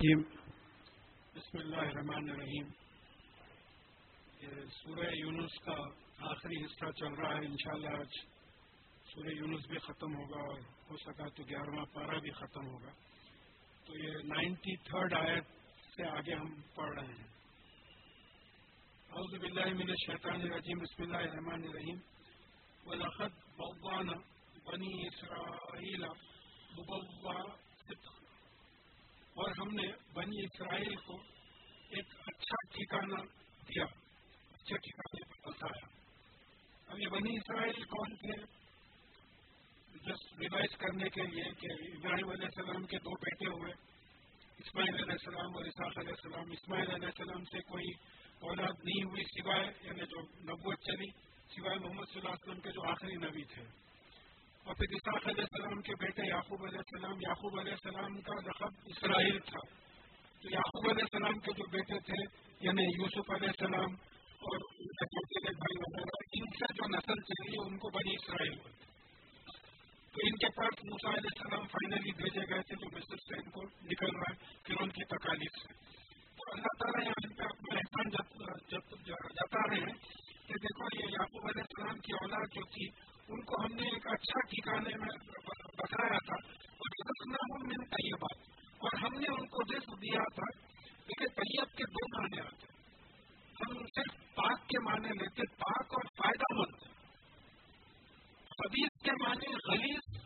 الرجیم بسم اللہ الرحمن الرحیم. سورہ یونس کا آخری حصہ چل رہا ہے انشاءاللہ آج. سورہ یونس بھی ختم ہوگا اور ہو سکا تو گیارہواں پارہ بھی ختم ہوگا. تو یہ نائنٹی تھرڈ آیت سے آگے ہم پڑھ رہے ہیں. اعوذ باللہ من الشیطان الرجیم. بسم اللہ الرحمن الرحیم. ولقد بوانا بنی اسرائیل مبوا اور ہم نے بنی اسرائیل کو ایک اچھا ٹھکانا دیا، اچھے ٹھکانے پر بتایا اب یہ بنی اسرائیل کون تھے؟ جسٹ ریوائز کرنے کے لیے کہ ابراہیم علیہ السلام کے دو بیٹے ہوئے، اسماعیل علیہ السلام اور اساق علیہ السلام۔ اسماعیل علیہ السلام سے کوئی اولاد نہیں ہوئی سوائے یعنی جو نبوت چلی، سوائے محمد صلی اللہ علیہ وسلم کے جو آخری نبی تھے۔ اور پھر اساق علیہ السلام کے بیٹے یعقوب علیہ السلام، یعقوب علیہ السلام کا رقب اسرائیل تھا۔ تو یعقوب علیہ السلام کے جو بیٹے تھے یعنی یوسف علیہ السلام اور بھائی وغیرہ، ان سے جو نسل چلی ہے ان کو بنی اسرائیل ہوتی تو ان کے پاس موسا علیہ السلام فائنلی بھیجے گئے تھے، جو مصر سے ان کو نکل رہا ہے، پھر ان کی تکالیف سے۔ تو اللہ تعالیٰ یہاں ان پہ اپنا احسان جتا رہے ہیں کہ دیکھو، یہ یعقوب علیہ السلام کی اولاد جو تھی ان کو ہم نے ایک اچھا ٹھکانے میں بتایا تھا، اور رزق نہ ہو میں طیبات، اور ہم نے ان کو رزق دیا تھا، کیونکہ طیب کے دو معنی آتے ہم صرف پاک کے معنی لیتے پاک اور فائدہ مند۔ حدیث کے معنی غلیظ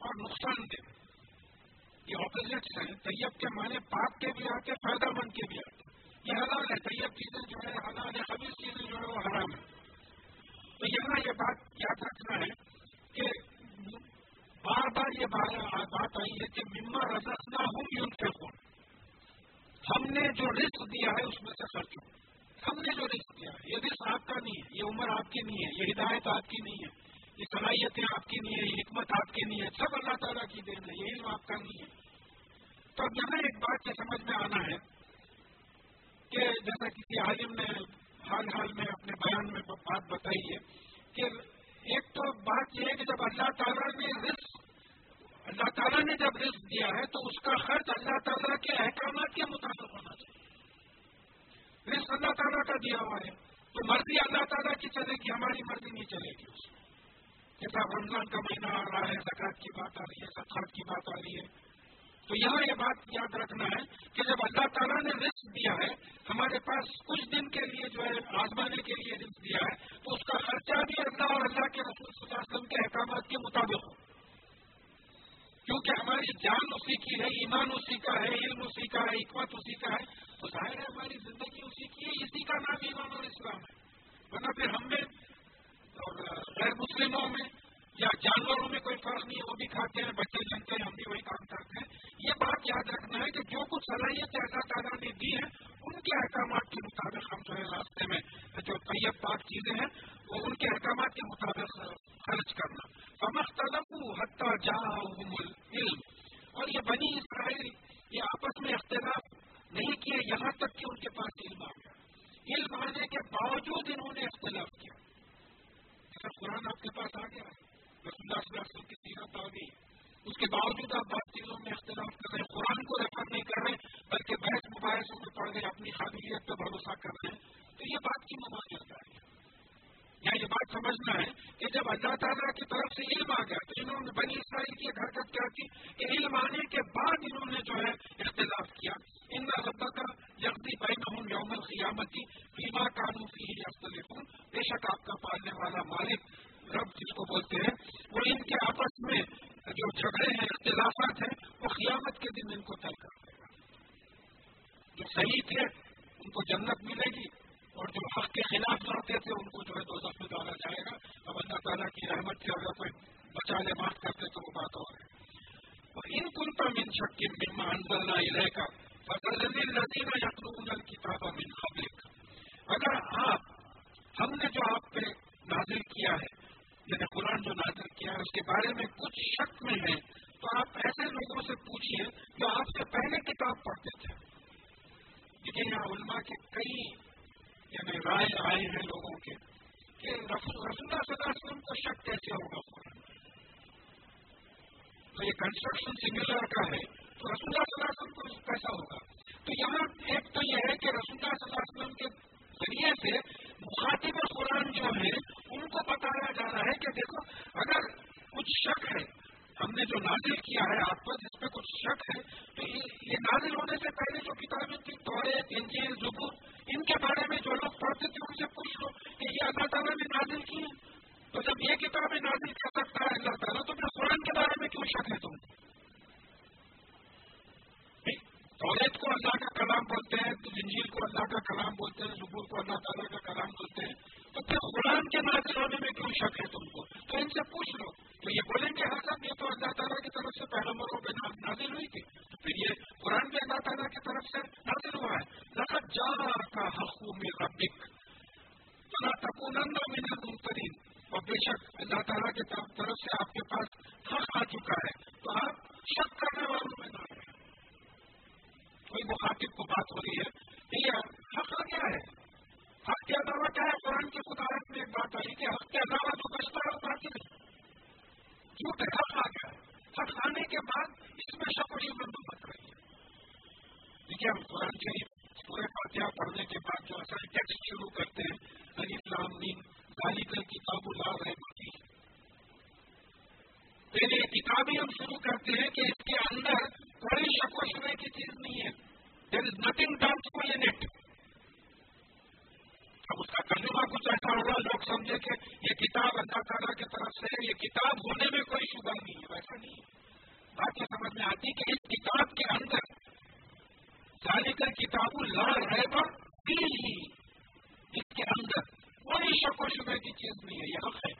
اور نقصان دہ۔ یہ اپوزٹس ہیں، طیب کے معنی پاک کے بھی آتے، فائدہ مند کے بھی آتے۔ یہ حلال ہے، طیب چیزیں جو ہے، حلال ہے خبیص چیزیں جو ہے، وہ حرام ہے تو یہاں یہ بات یاد رکھنا ہے کہ بار بار یہ بات آئی ہے کہ مما رزقنا ہوں یون کے خون ہم نے جو رسک دیا ہے اس میں سے خرچ ہو۔ ہم نے جو رسک دیا ہے، یہ رسک آپ کا نہیں ہے، یہ عمر آپ کی نہیں ہے، یہ ہدایت آپ کی نہیں ہے، یہ صلاحیتیں آپ کی نہیں ہے یہ حکمت آپ کی نہیں ہے، سب اللہ تعالیٰ کی دین ہے یہ علم آپ کا نہیں ہے۔ تو اب یہاں ایک بات یہ سمجھ میں آنا ہے کہ جیسا کسی عالم نے حال حال میں اپنے بیان میں بات بتائی ہے کہ ایک تو بات یہ ہے کہ جب اللہ تعالیٰ نے رزق اللہ تعالیٰ نے جب رزق دیا ہے تو اس کا خرچ اللہ تعالیٰ کے احکامات کے مطابق ہونا چاہیے۔ رزق اللہ تعالیٰ کا دیا ہوا ہے۔ تو مرضی اللہ تعالیٰ کی چلے گی، ہماری مرضی نہیں چلے گی اس جیسا رمضان کا مہینہ آ رہا ہے زکات کی بات آ رہی ہے سخت کی بات آ رہی ہے۔ تو یہاں یہ بات یاد رکھنا ہے کہ جب اللہ تعالیٰ نے رسک دیا ہے، ہمارے پاس کچھ دن کے لیے جو ہے، آزمانے کے لیے رسک دیا ہے، تو اس کا خرچہ بھی اللہ اور اللہ کے رسول صلی اللہ علیہ وسلم کے احکامات کے مطابق ہو۔ کیونکہ ہماری جان اسی کی ہے، ایمان اسی کا ہے، علم اسی کا ہے، حکمت اسی کا ہے، تو ظاہر ہے ہماری زندگی اسی کی ہے، اسی کا نام ایمان اور اسلام ہے۔ ورنہ پھر ہم میں اور غیر مسلموں میں یا جانوروں میں کوئی فرق نہیں ہے، وہ بھی کھاتے ہیں، بچے جنتے ہیں، ہم بھی وہی کام کرتے ہیں۔ یہ بات یاد رکھنا ہے کہ جو کچھ صلاحیت اللہ تعالیٰ نے دی ہے ان کے احکامات کے مطابق ہم جو ہے راستے میں جو طیب پاک چیزیں ہیں، وہ ان کے احکامات کے مطابق خرچ کرنا۔ فمختلف حتہ جا علم اور یہ بنی اسرائیل، یہ آپس میں اختلاف نہیں کیے، یہاں تک کہ ان کے پاس علم آ گیا۔ علم آنے کے باوجود انہوں نے اختلاف کیا۔ قرآن آپ کے پاس آ گیا ہے۔ رسول اللہ صلی اللہ علیہ وسلم کی سیرت آ گئی اس کے باوجود آپ بات چیزوں میں اختلاف کر رہے ہیں، قرآن کو ریفر نہیں کر رہے، بلکہ بحث مباحثوں میں پڑھ گئے اپنی قابلیت پہ بھروسہ کر رہے ہیں۔ تو یہ بات کی ممانعت ہے۔ یہاں یہ بات سمجھنا ہے کہ جب اللہ تعالیٰ کی طرف سے علم آ گیا، تو انہوں نے بنی اسرائیل کی حرکت کیا کی کہ علم آنے کے بعد انہوں نے جو ہے اختلاف کیا۔ ان ربا کا یکتی بین یوم القیامتی فیما قانون فی بے شک آپ کا پالنے والا مالک رب جس کو بولتے ہیں، وہ ان کے آپس میں جو جھگڑے ہیں، اختلافات ہیں، وہ قیامت کے دن ان کو طے کر دے گا۔ جو صحیح تھے ان کو جنت ملے گی اور جو حق کے خلاف لڑتے تھے، ان کو جو ہے دو میں ڈالا جائے گا۔ اب اللہ تعالیٰ کی رحمت سے اگر کوئی بچا لے معاف کرتے تو وہ بات اور ہے۔ ان کن کا من شک مما انزلنا رہے گا فضل لذیذ یقین من خبر اگر آپ، ہم نے جو آپ پہ نازل کیا ہے یعنی قرآن جو نازل کیا ہے، اس کے بارے میں کچھ شک میں ہے۔ تو آپ ایسے لوگوں سے پوچھیے جو آپ سے پہلے کتاب پڑھتے تھے۔ لیکن یہاں علماء کے کئی یعنی رائے آئے ہیں لوگوں کے کہ رسول اللہ صلی اللہ علیہ وسلم کو شک کیسے ہوگا قرآن تو یہ کنسٹرکشن سملر کا ہے۔ تو رسول اللہ صلی اللہ علیہ وسلم کو کیسا ہوگا؟ تو یہاں ایک تو یہ ہے کہ رسول اللہ صلی اللہ علیہ وسلم کے ذریعے سے مخاطب قرآن جو ہے ان کو بتایا جا رہا ہے کہ دیکھو، اگر کچھ شک ہے، ہم نے جو نازل کیا ہے آپ پر، جس پہ کچھ شک ہے، تو یہ نازل ہونے سے پہلے جو کتابیں تھیں توڑے انجیل، زبور، ان کے بارے میں جو لوگ پڑھتے تھے، ان سے پوچھ لو کہ یہ اللہ تعالیٰ نے نازل کی ہے تو جب یہ کتابیں نازل کر سکتا ہے اللہ تعالیٰ، تو پھر قرآن کے بارے میں کیوں شک ہے تم؟ توریت کو اللہ کلام بولتے ہیں، تو جنجیل کو اللہ کا کلام بولتے ہیں، زبور کو اللہ تعالیٰ کا کلام بولتے ہیں۔ تو پھر قرآن کے نازل ہونے میں کیوں شک ہے تم کو؟ تو ان سے پوچھ لو۔ تو یہ بولیں گے ہاں حضرت یہ تو اللہ تعالیٰ کی طرف سے پیغمبروں پہ نازل ہوئی تھی۔ تو پھر یہ قرآن بھی اللہ تعالیٰ کی طرف سے نازل ہوا ہے۔ لقد جا کا حقوم ربک۔ بنا تکونند من المنترین اور بے شک اللہ تعالیٰ کی طرف سے آپ کے پاس حق آ چکا ہے۔ تو آپ شک کرنے والوں میں نہ کوئی مخاطب کو بات ہو رہی ہے؟ کہ یہ حق کیا ہے؟ حق کے علاوہ کیا ہے؟ قرآن کی خدارت میں ایک بات آئی کہ حق کے علاوہ جو بچتا ہے وہ باقی نہیں۔ جھوٹ ہے حق آ گیا؟ حق آنے کے بعد اس میں شک و شبت رہی ہے۔ دیکھیے، ہم قرآن کے پورے فاتحہ پڑھنے کے بعد جو اصل ٹیکسٹ شروع کرتے ہیں علی اسلام دین گالی کل کتاب اللہ رہے باقی پہلے کتابیں ہم شروع کرتے ہیں کہ اس کے اندر کوئی شک و شبے کی چیز نہیں ہے دیر از نتنگ ڈاؤٹ کو اٹ اب اس کا ترجمہ کچھ ایسا ہوگا لوگ سمجھے کہ یہ کتاب اللہ تعالیٰ کی طرف سے، یہ کتاب ہونے میں کوئی شبہ نہیں ہے، ویسا نہیں ہے۔ بات یہ سمجھ میں آتی کہ اس کتاب کے اندر جانے کر کتاب لا رہے گا ہی اس کے اندر کوئی شک و شبے کی چیز نہیں ہے، یہ حق ہے۔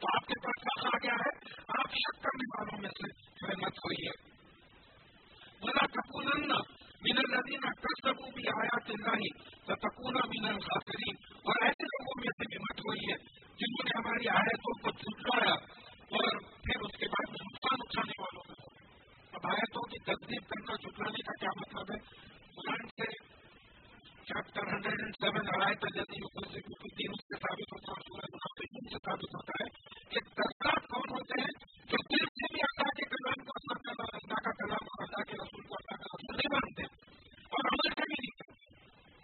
تو آپ کے پاس حق آ گیا ہے، آپ شک کرنے والوں میں سے مت ہوئی ہے بلا کپون من الذين كذبوا بآيات الله ستكون من الخاسرين. اور ایسے لوگوں میں سے بھی مت ہوئی ہے جنہوں نے ہماری آیتوں کو جھٹلایا اور پھر اس کے بعد نقصان اٹھانے والوں میں اب آیتوں کی تصدیق کرنا جھٹلانے کا کیا مطلب ہے؟ قرآن سے چیپٹر ہنڈریڈ اینڈ سیون آئے آیت جلدی تین سے ثابت ہوتا ہے سورج منافع سے ثابت ہوتا ہے کہ دستات کون ہوتے ہیں، جو دل سے بھی اللہ کے کلام کو اللہ کا کلام اور اللہ کے رسول کو اللہ کا رسول نہیں مانتے اور عمل سے بھی نہیں کرتے۔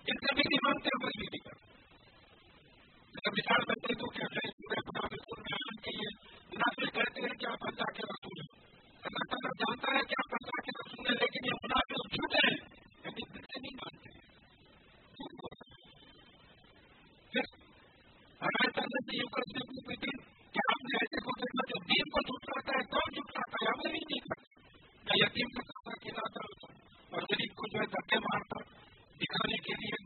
جن سے بھی نہیں مانتے، عمل بھی نہیں کرتے۔ مثال بنتے تو کیا ہے پورے منافق میں عالم کے لیے منافع کہتے ہیں کہ آپ اللہ کے رسول ہیں۔ اللہ تعالیٰ جانتا ہے کہ آپ اللہ کے رسول ہیں، لیکن یہ منافع جھوٹے ہیں لیکن دل سے نہیں مانتے۔ ہمارے طرح سے یہ کرتے ہوئے کہ آپ نے ایسے کو دیکھا جو دین کو جھوٹ جھوٹلاتا ہے، کون جھوٹ جھوٹلاتا ہے؟ ہم ہی نہیں کرتا میں یتیم کا سفر کھلاتا اور غریب کو جو ہے دھکے مارتا دکھانے کے لیے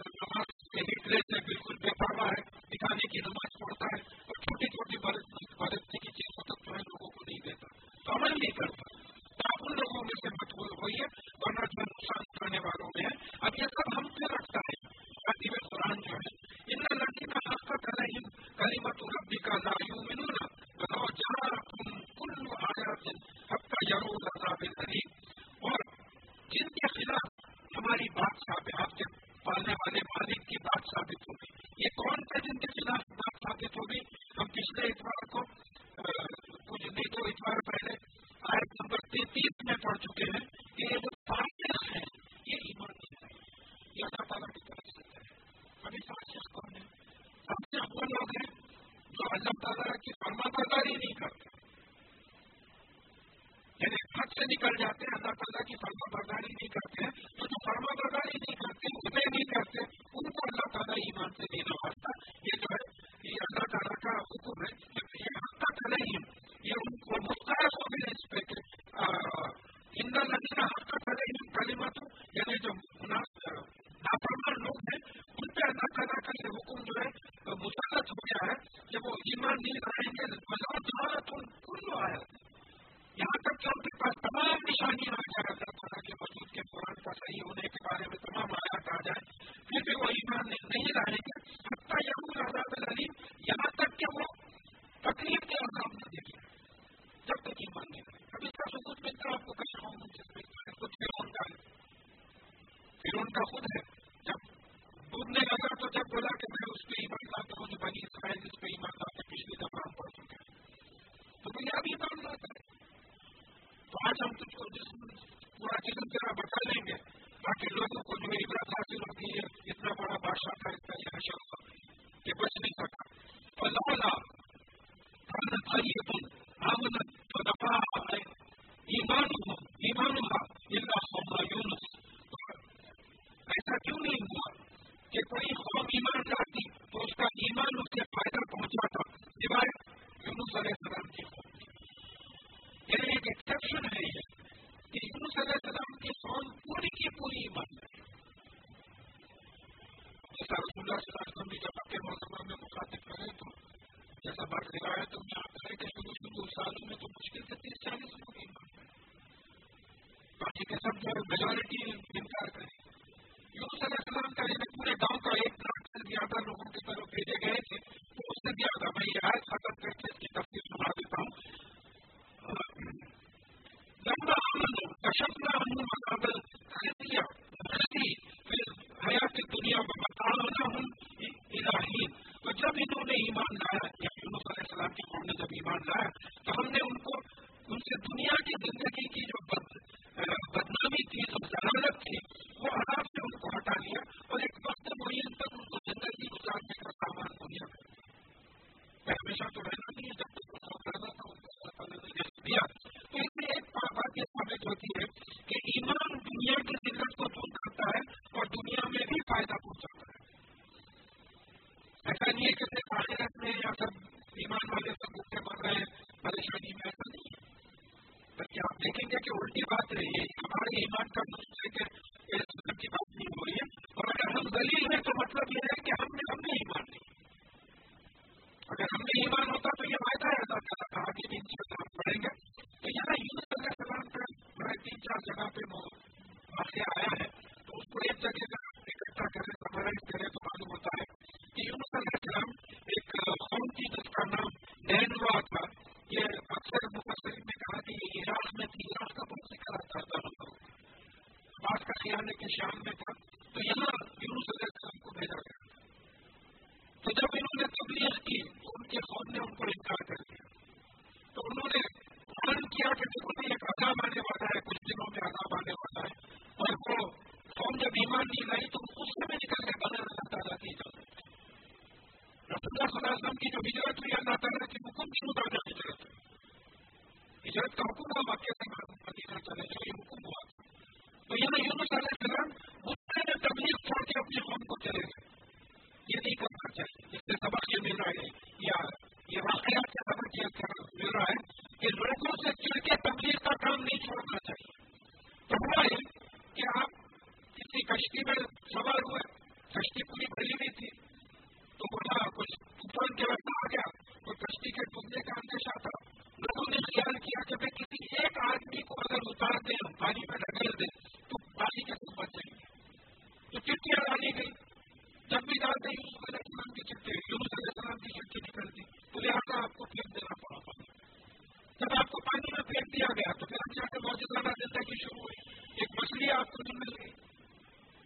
مل گئی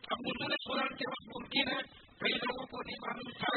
اب مجھے قرآن کے وقت ممکن ہے، کئی لوگوں کو نہیں معلوم تھا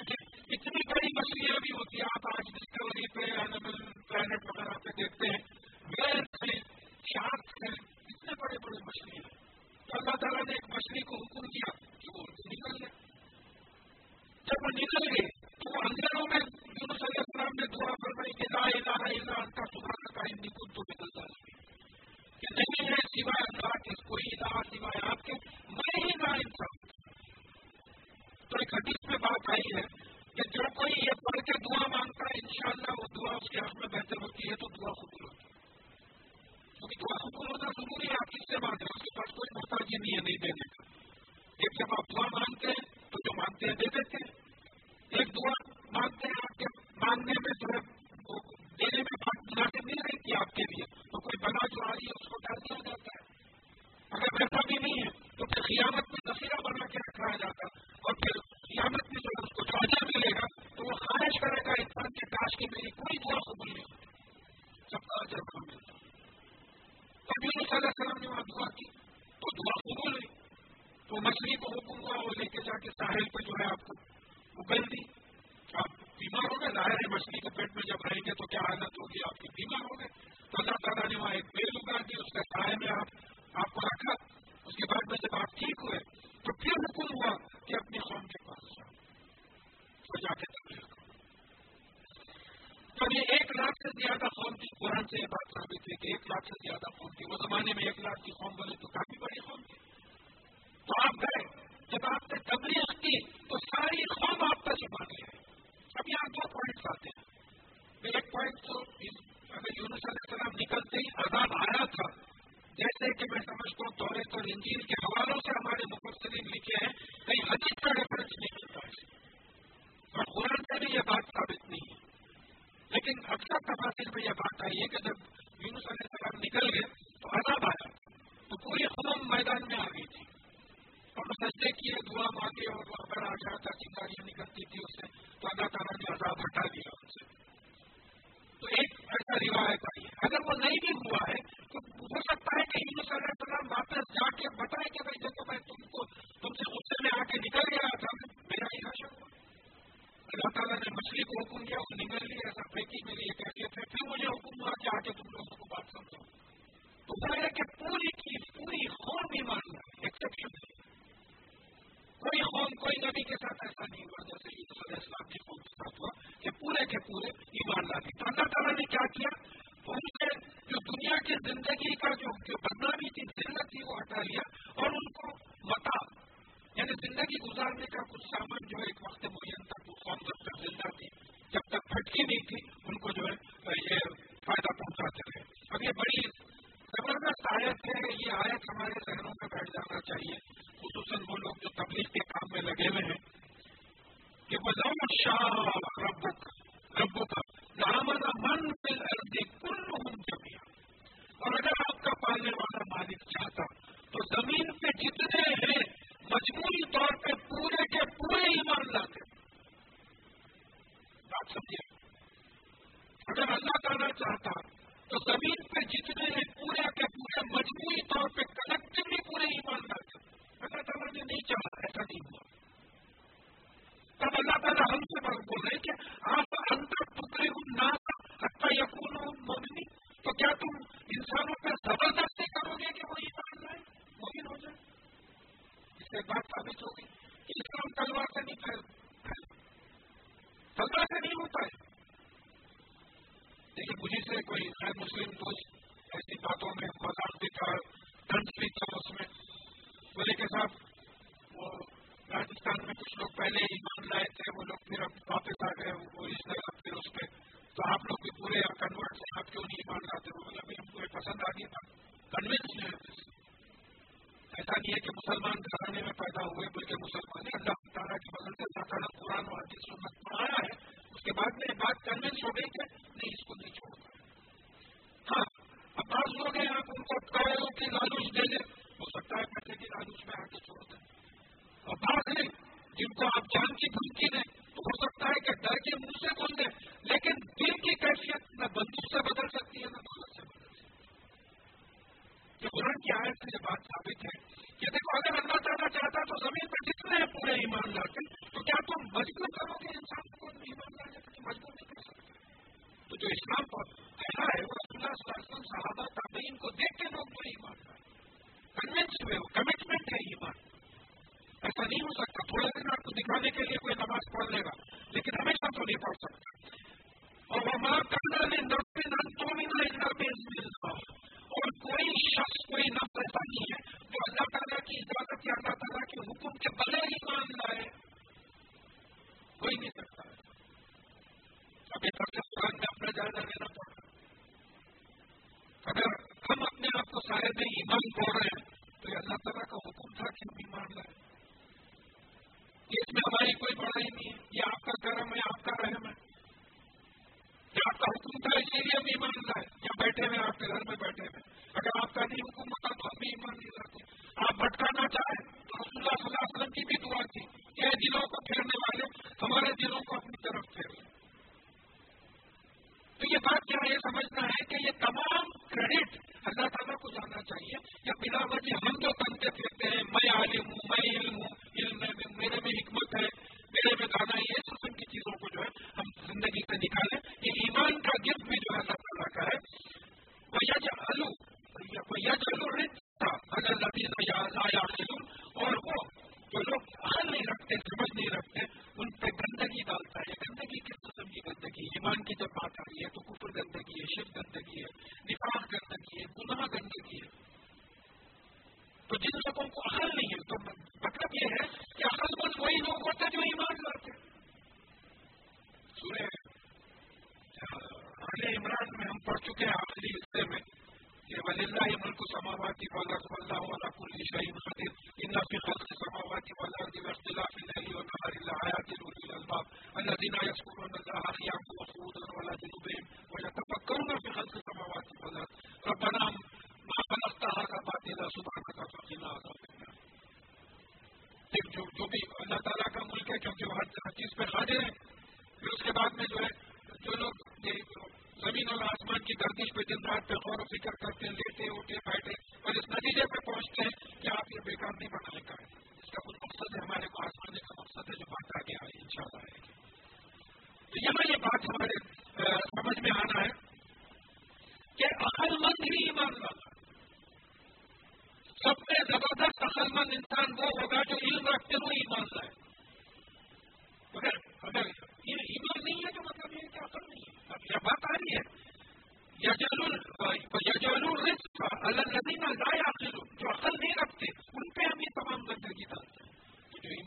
لے گا لیکن ہمیشہ تو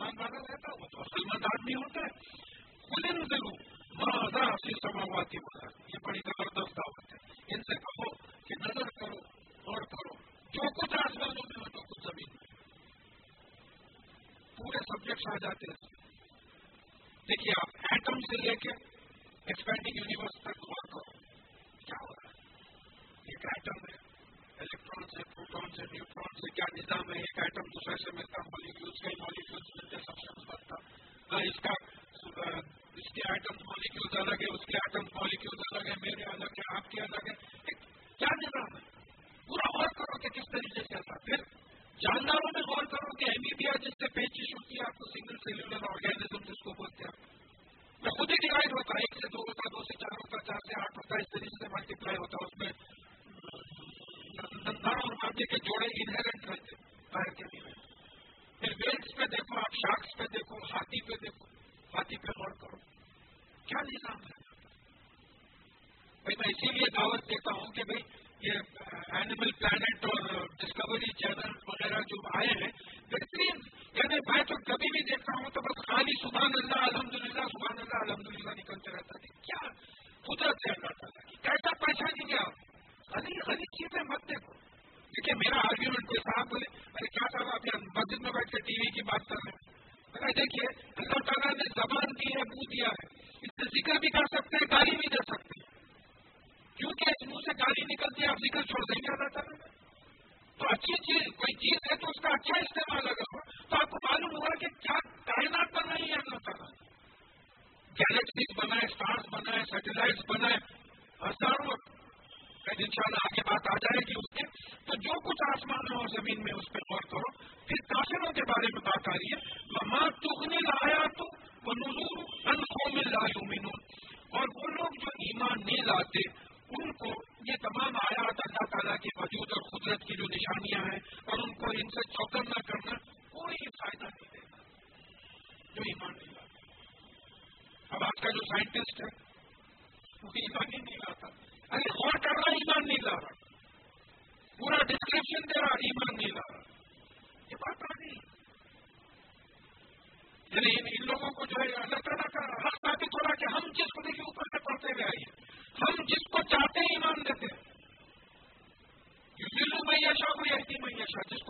ہیں جو ایمان والا رہتا ہے، وہ تو عقل مند آدمی ہوتا ہے۔ خود ضرور ماضا سے سماواتی ہوتا ہے یہ بڑی زبردست دعوت ہے۔ ان سے کہو کہ نظر کرو اور کرو۔ جو کچھ آسمانوں میں ہو جو کچھ زمین میں۔ پورے سبجیکٹس آ جاتے ہیں دیکھیے آپ ایٹم سے لے کے ایکسپینڈنگ یونیورس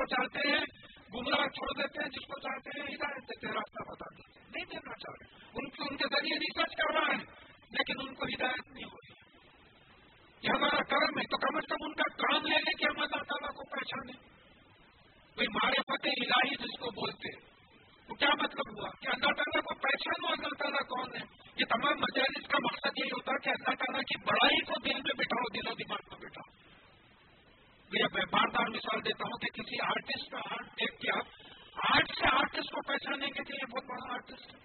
کو چاہتے ہیں، گمراہ چھوڑ دیتے ہیں، جس کو چاہتے ہیں ہدایت دیتے ہیں، راستہ بتا دیتے ہیں۔ نہیں دینا چاہ رہے ان کے ان کے ذریعے ریسرچ کر رہا ہے، لیکن ان کو ہدایت نہیں ہو رہی یہ ہمارا کرم ہے۔ تو کم از کم ان کا کام لے لے کہ ہم اللہ تعالیٰ کو پہچانے کوئی مارے فتح الہی جس کو بولتے۔ ہیں تو کیا مطلب ہوا؟ کہ اللہ تعالیٰ کو پہچانو، اللہ تعالیٰ کون ہے؟ یہ تمام مجالس کا مقصد یہی ہوتا ہے کہ اللہ تعالیٰ کی بڑائی کو دل میں بٹھاؤ دل و دماغ میں بٹھاؤ۔ میں بار بار مثال دیتا ہوں کہ کسی آرٹسٹ کا آرٹ دیکھ کے آپ آرٹ سے آرٹسٹ کو پہچانیں گے کہ یہ بہت بڑا آرٹسٹ ہے۔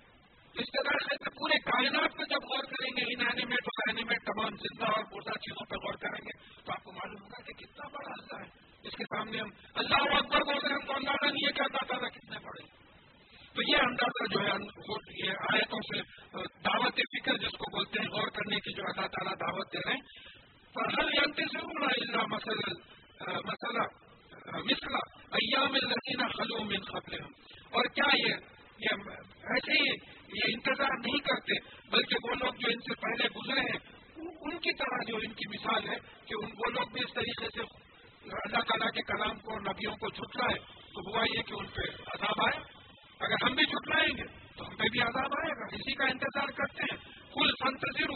اس طرح سے پورے کائنات میں جب غور کریں گے، ان اینیمیٹ اور اینیمیٹ تمام زندہ اور مردہ چیزوں پہ غور کریں گے، تو آپ کو معلوم ہوگا کہ کتنا بڑا اللہ ہے۔ اس کے سامنے ہم اللہ اکبر بول رہے ہیں، ہم کو اندازہ نہیں ہے کہ اللہ تعالیٰ کتنے بڑے تو یہ اندازہ جو ہے یہ آیتوں سے دعوت فکر جس کو بولتے ہیں، غور کرنے کی جو اللہ تعالیٰ دعوت دے رہے ہیں۔ پر ہر ینتے سے اللہ مسئلہ مسئلہ مسئلہ ایام الزینہ خلو من قبل اور کیا یہ ایسے ہی یہ انتظار نہیں کرتے، بلکہ وہ لوگ جو ان سے پہلے گزرے ہیں، ان کی طرح جو ان کی مثال ہے کہ ان، وہ لوگ بھی اس طریقے سے اللہ تعالیٰ کے کلام کو نبیوں کو جھٹلائے تو ہوا یہ کہ ان پہ عذاب آئے۔ اگر ہم بھی جھٹلائیں گے، تو ہم پہ بھی عذاب آئے۔ گا اسی کا انتظار کرتے ہیں کل فنتظر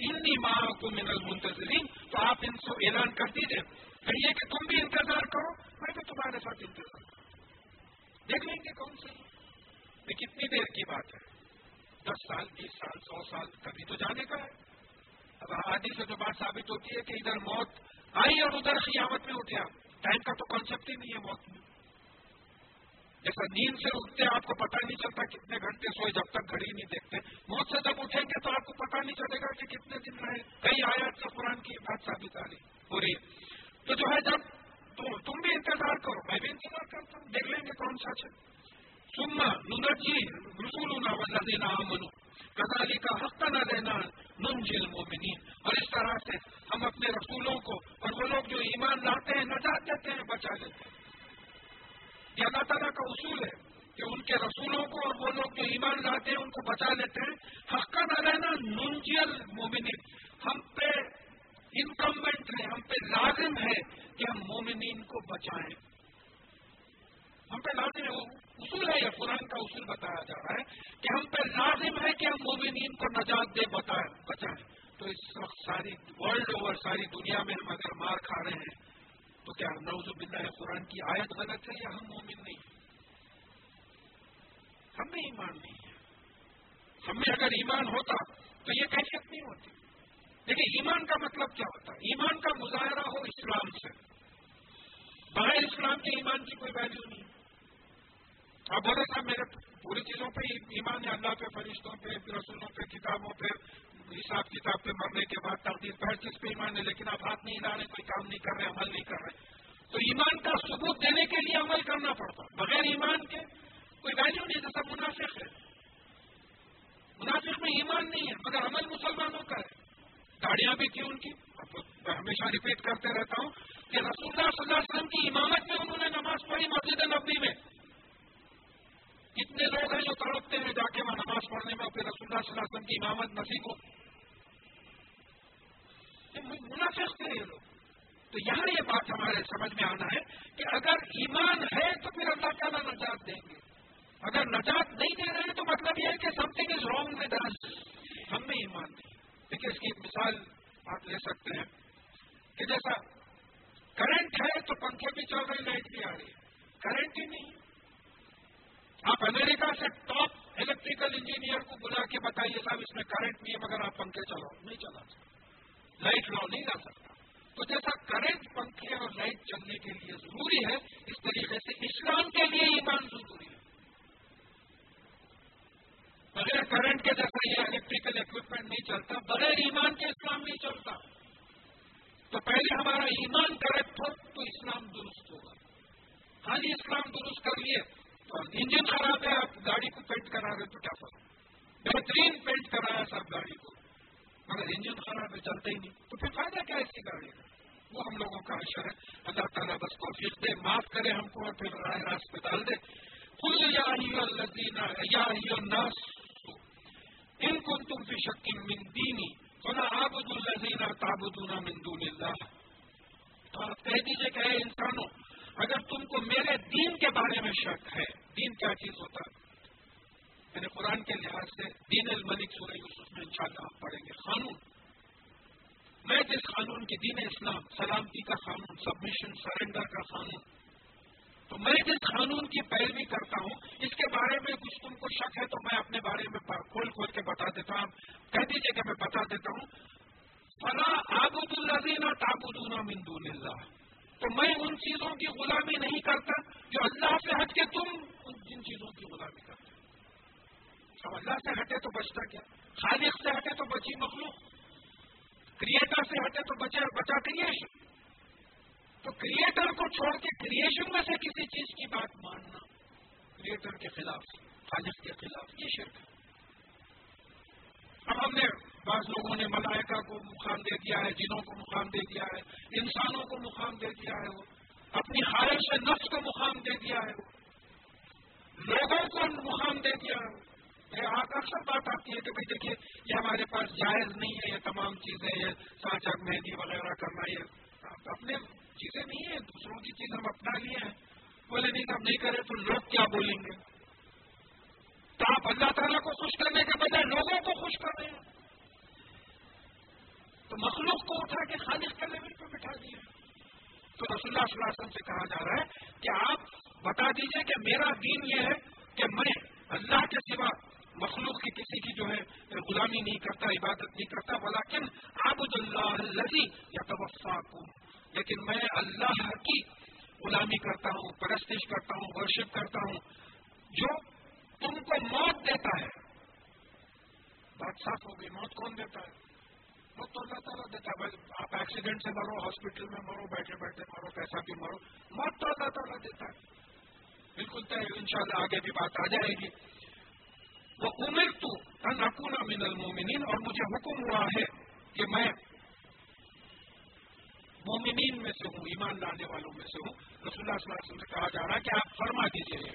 انی ماں کو من المنتظرین، تو آپ ان سے اعلان کر دیجیے کہیے کہ تم بھی انتظار کرو، میں بھی تمہارے ساتھ انتظار کروں۔ دیکھ لیں گے کون سی یہ کتنی دیر کی بات ہے؟ دس سال، بیس سال، سو سال کبھی تو جانے کا ہے۔ اب آدھی سے جو بات ثابت ہوتی ہے کہ ادھر موت آئی اور ادھر قیامت میں اٹھے آپ۔ ٹائم کا تو کانسیپٹ ہی نہیں ہے موت میں۔ جیسا نیند سے اٹھتے آپ کو پتا نہیں چلتا کتنے گھنٹے سوئے جب تک گھڑی نہیں دیکھتے۔ موت سے جب اٹھیں گے تو آپ کو پتا نہیں چلے گا کہ کتنے دن رہے۔ کئی آیات سے قرآن کی بات ثابت آ رہی۔ ہو رہی ہے۔ تو جو ہے جب تم بھی انتظار کرو، میں بھی انتظار کرتا ہوں، دیکھ لیں گے کون سا اچھا۔ ہے سننا ننجی رسول دینا منو کزالی کا حق نہ دینا منجل مومنین اور اس طرح سے ہم اپنے رسولوں کو، اور وہ لوگ جو ایمان لاتے ہیں، نجات دیتے ہیں، بچا لیتے ہیں۔ یہ اللہ تعالیٰ کا اصول ہے کہ ان کے رسولوں کو اور وہ لوگ جو ایمان لاتے ہیں، ان کو بچا لیتے ہیں۔ حق کا نہ رہنا ننجل مومنین ہم پہ انکمبنٹ ہے ہم پہ لازم ہے کہ ہم مومنین کو بچائیں۔ ہم پہ لازم ہے اصول ہے، یہ قرآن کا اصول بتایا جا رہا ہے کہ ہم پہ لازم ہے کہ ہم مومنین کو نجات دے بچائیں۔ تو اس وقت ساری ورلڈ اوور ساری دنیا میں ہم اگر مار کھا رہے ہیں، تو کیا نوز باللہ قرآن کی آیت غلط ہے یا ہم مومن نہیں؟ ہم میں ایمان نہیں ہے۔ ہم میں اگر ایمان ہوتا تو یہ کیفیت نہیں ہوتی۔ لیکن ایمان کا مطلب کیا ہوتا ہے؟ ایمان کا مظاہرہ ہو اسلام سے۔ بغیر اسلام کے ایمان کی کوئی ویلو نہیں۔ اب بولے صاحب، میرے پوری چیزوں پہ ایمان ہے، اللہ پہ، فرشتوں پہ رسولوں پہ، کتابوں پہ، حساب کتاب پہ مرنے کے بعد تقدیر پہ ہر چیز پہ ایمان ہے، لیکن آپ ہاتھ نہیں لا رہے، کوئی کام نہیں کر رہے، عمل نہیں کر رہے۔ تو ایمان کا ثبوت دینے کے لیے عمل کرنا پڑتا بغیر ایمان کے کوئی ویلو نہیں جیسا منافق ہے۔ منافق میں ایمان نہیں ہے، مگر عمل مسلمانوں کا ہے۔ گاڑیاں بھی تھی ان کی۔ میں ہمیشہ ریپیٹ کرتے رہتا ہوں کہ رسول اللہ صلی اللہ علیہ وسلم کی امامت میں انہوں نے نماز پڑھی مسجد نبی میں۔ کتنے لوگ ہیں جو تڑپتے ہیں جا کے وہاں نماز پڑھنے میں پھر رسول اللہ صلی اللہ علیہ وسلم کی امامت نصیب ہو منافق تھے یہ لوگ۔ تو یہاں یہ بات ہمارے سمجھ میں آنا ہے کہ اگر ایمان ہے تو پھر اللہ تعالیٰ نجات دیں گے۔ اگر نجات نہیں دے رہے ہیں تو مطلب یہ ہے کہ something is wrong with ہم میں ایمان نہیں۔ دیکھیے اس کی مثال آپ لے سکتے ہیں کہ جیسا کرنٹ ہے تو پنکھے بھی چل رہے لائٹ بھی آ رہی ہے۔ کرنٹ ہی نہیں۔ آپ امریکہ سے ٹاپ الیکٹریکل انجینئر کو بلا کے بتائیے صاحب، اس میں کرنٹ نہیں ہے، مگر آپ پنکھے چلاؤ۔ نہیں چلا سکتے لائٹ لاؤ نہیں لا سکتا۔ تو جیسا کرنٹ پنکھے اور لائٹ چلنے کے لیے ضروری ہے، اس طریقے سے اسلام کے لیے ایمان ضروری ہے۔ بغیر کرنٹ کے جیسا یہ الیکٹریکل اکوپمنٹ نہیں چلتا، بغیر ایمان کے اسلام نہیں چلتا۔ تو پہلے ہمارا ایمان کریکٹ ہو تو اسلام درست ہوگا۔ ہاں جی اسلام درست کر لیے۔ تو انجن خراب ہے، آپ گاڑی کو پینٹ کرا رہے تو کیا فرق؟ بہترین پینٹ کرایا سب گاڑی کو۔ مگر انجن خراب ہے چلتے ہی نہیں۔ تو پھر فائدہ کیا ایسی گاڑی کا؟ وہ ہم لوگوں کا اشر ہے۔ اللہ تعالیٰ بس کوشش دے، معاف کرے ہم کو پھر رائے راست پہ ڈال دے۔ کل یا ناس ان کو تم بھی شکی من دینی سنا آبد الزینہ تابدونہ من دون اللہ. تو آپ کہہ دیجیے کہ اے انسانوں، اگر تم کو میرے دین کے بارے میں شک ہے، دین کیا چیز ہوتا؟ ہے یعنی قرآن کے لحاظ سے دین الملک سورہ یوسف میں انشاءاللہ آپ پڑھیں گے. قانون. میں جس قانون کی دین اسلام، سلامتی کا قانون سبمیشن سرنڈر کا قانون تو میں جس قانون کی پیروی کرتا ہوں، اس کے بارے میں کچھ تم کو شک ہے، تو میں اپنے بارے میں کھول کھول کے بتا دیتا ہوں۔ کہہ دیجیے کہ میں بتا دیتا ہوں۔ فلاں آبود الزینہ تابود مندون اللہ تو میں ان چیزوں کی غلامی نہیں کرتا جو اللہ سے ہٹ کے تم جن چیزوں کی غلامی کرتے اب اللہ سے ہٹے تو بچتا کیا؟ خالق سے ہٹے تو بچی مخلوق۔ کریٹر سے ہٹے تو بچا بچا کریشن تو کریٹر کو چھوڑ کے کریشن میں سے کسی چیز کی بات ماننا کریٹر کے خلاف خالق کے خلاف یہ شرک ہے۔ اب ہم نے بعض لوگوں نے ملائکہ کو مقام دے دیا ہے، جنوں کو مقام دے دیا ہے، انسانوں کو مقام دے دیا ہے، وہ اپنی خواہش نفس کو مقام دے دیا ہے، وہ لوگوں کو مقام دے دیا ہے۔ اکثر بات آتی ہے کہ بھائی دیکھیے، یہ ہمارے پاس جائز نہیں ہے، یہ تمام چیزیں یہ سانچک مہندی وغیرہ کرنا، یہ اپنے چیزیں نہیں ہیں، دوسروں کی چیز ہم اپنا لیے ہیں۔ بولے نہیں ہم نہیں کریں تو لوگ کیا بولیں گے؟ تو آپ اللہ تعالیٰ کو خوش کرنے کے بجائے لوگوں کو خوش کر رہے ہیں۔ تو مخلوق کو اٹھا کے خالص کے لیول پہ بٹھا دیا۔ تو رسول اللہ صلی اللہ علیہ وسلم سے کہا جا رہا ہے کہ آپ بتا دیجیے کہ میرا دین یہ ہے کہ میں اللہ کے سوا مخلوق کی کسی کی جو ہے غلامی نہیں کرتا، عبادت نہیں کرتا بلاکن عبد اللہ لذی یا توفا لیکن میں اللہ کی غلامی کرتا ہوں، پرستش کرتا ہوں، ورشپ کرتا ہوں، جو تم کو موت دیتا ہے۔ بات صاف ہو گئی، موت کون دیتا ہے؟ موت تو اللہ تعالیٰ دیتا ہے۔ آپ ایکسیڈنٹ سے مرو ہاسپٹل میں مرو، بیٹھے بیٹھے مرو کیسا بھی مرو، موت تو اللہ تعالیٰ دیتا ہے۔ بالکل طے ان شاء اللہ آگے بھی بات آ جائے گی۔ وہ عمر تو نقون من المومنین اور مجھے حکم ہوا ہے کہ میں مومنین میں سے ہوں، ایمان لانے والوں میں سے ہوں۔ رسول اللہ صلی اللہ علیہ وسلم سے کہا جا رہا ہے کہ آپ فرما دیجیے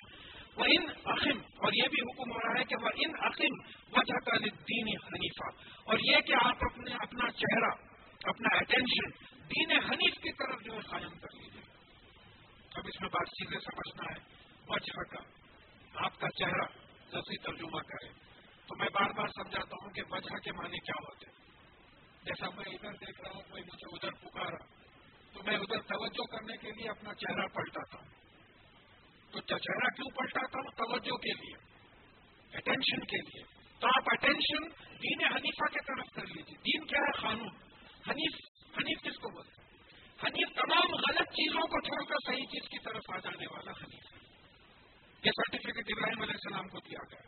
وہ ان عقیم اور یہ بھی حکم ہو رہا ہے کہ وہ ان عقیم وجہ کا دین حنیفہ اور یہ کہ آپ اپنے، اپنا چہرہ، اپنا اٹینشن دین حنیف کی طرف جو ہے قائم کر لیجیے اب اس میں بات چیزیں سمجھنا ہے۔ وجہ کا آپ کا چہرہ لفظی ترجمہ کرے تو میں بار بار سمجھاتا ہوں کہ وجہ کے معنی کیا ہوتے ہیں۔ جیسا میں ادھر دیکھ رہا ہوں، کوئی مجھے ادھر پکارا، تو میں ادھر توجہ کرنے کے لیے اپنا چہرہ پلٹاتا ہوں۔ تو چہرہ کیوں پلٹاتا ہوں؟ توجہ کے لیے اٹینشن کے لیے۔ تو آپ اٹینشن دین حنیفہ کی طرف کر لیجیے دین کیا ہے؟ قانون۔ حنیف حنیف کس کو بولتے حنیف تمام غلط چیزوں کو چھوڑ کر صحیح چیز کی طرف آ جانے والا حنیف ہے۔ یہ سرٹیفکیٹ ابراہیم علیہ السلام کو دیا گیا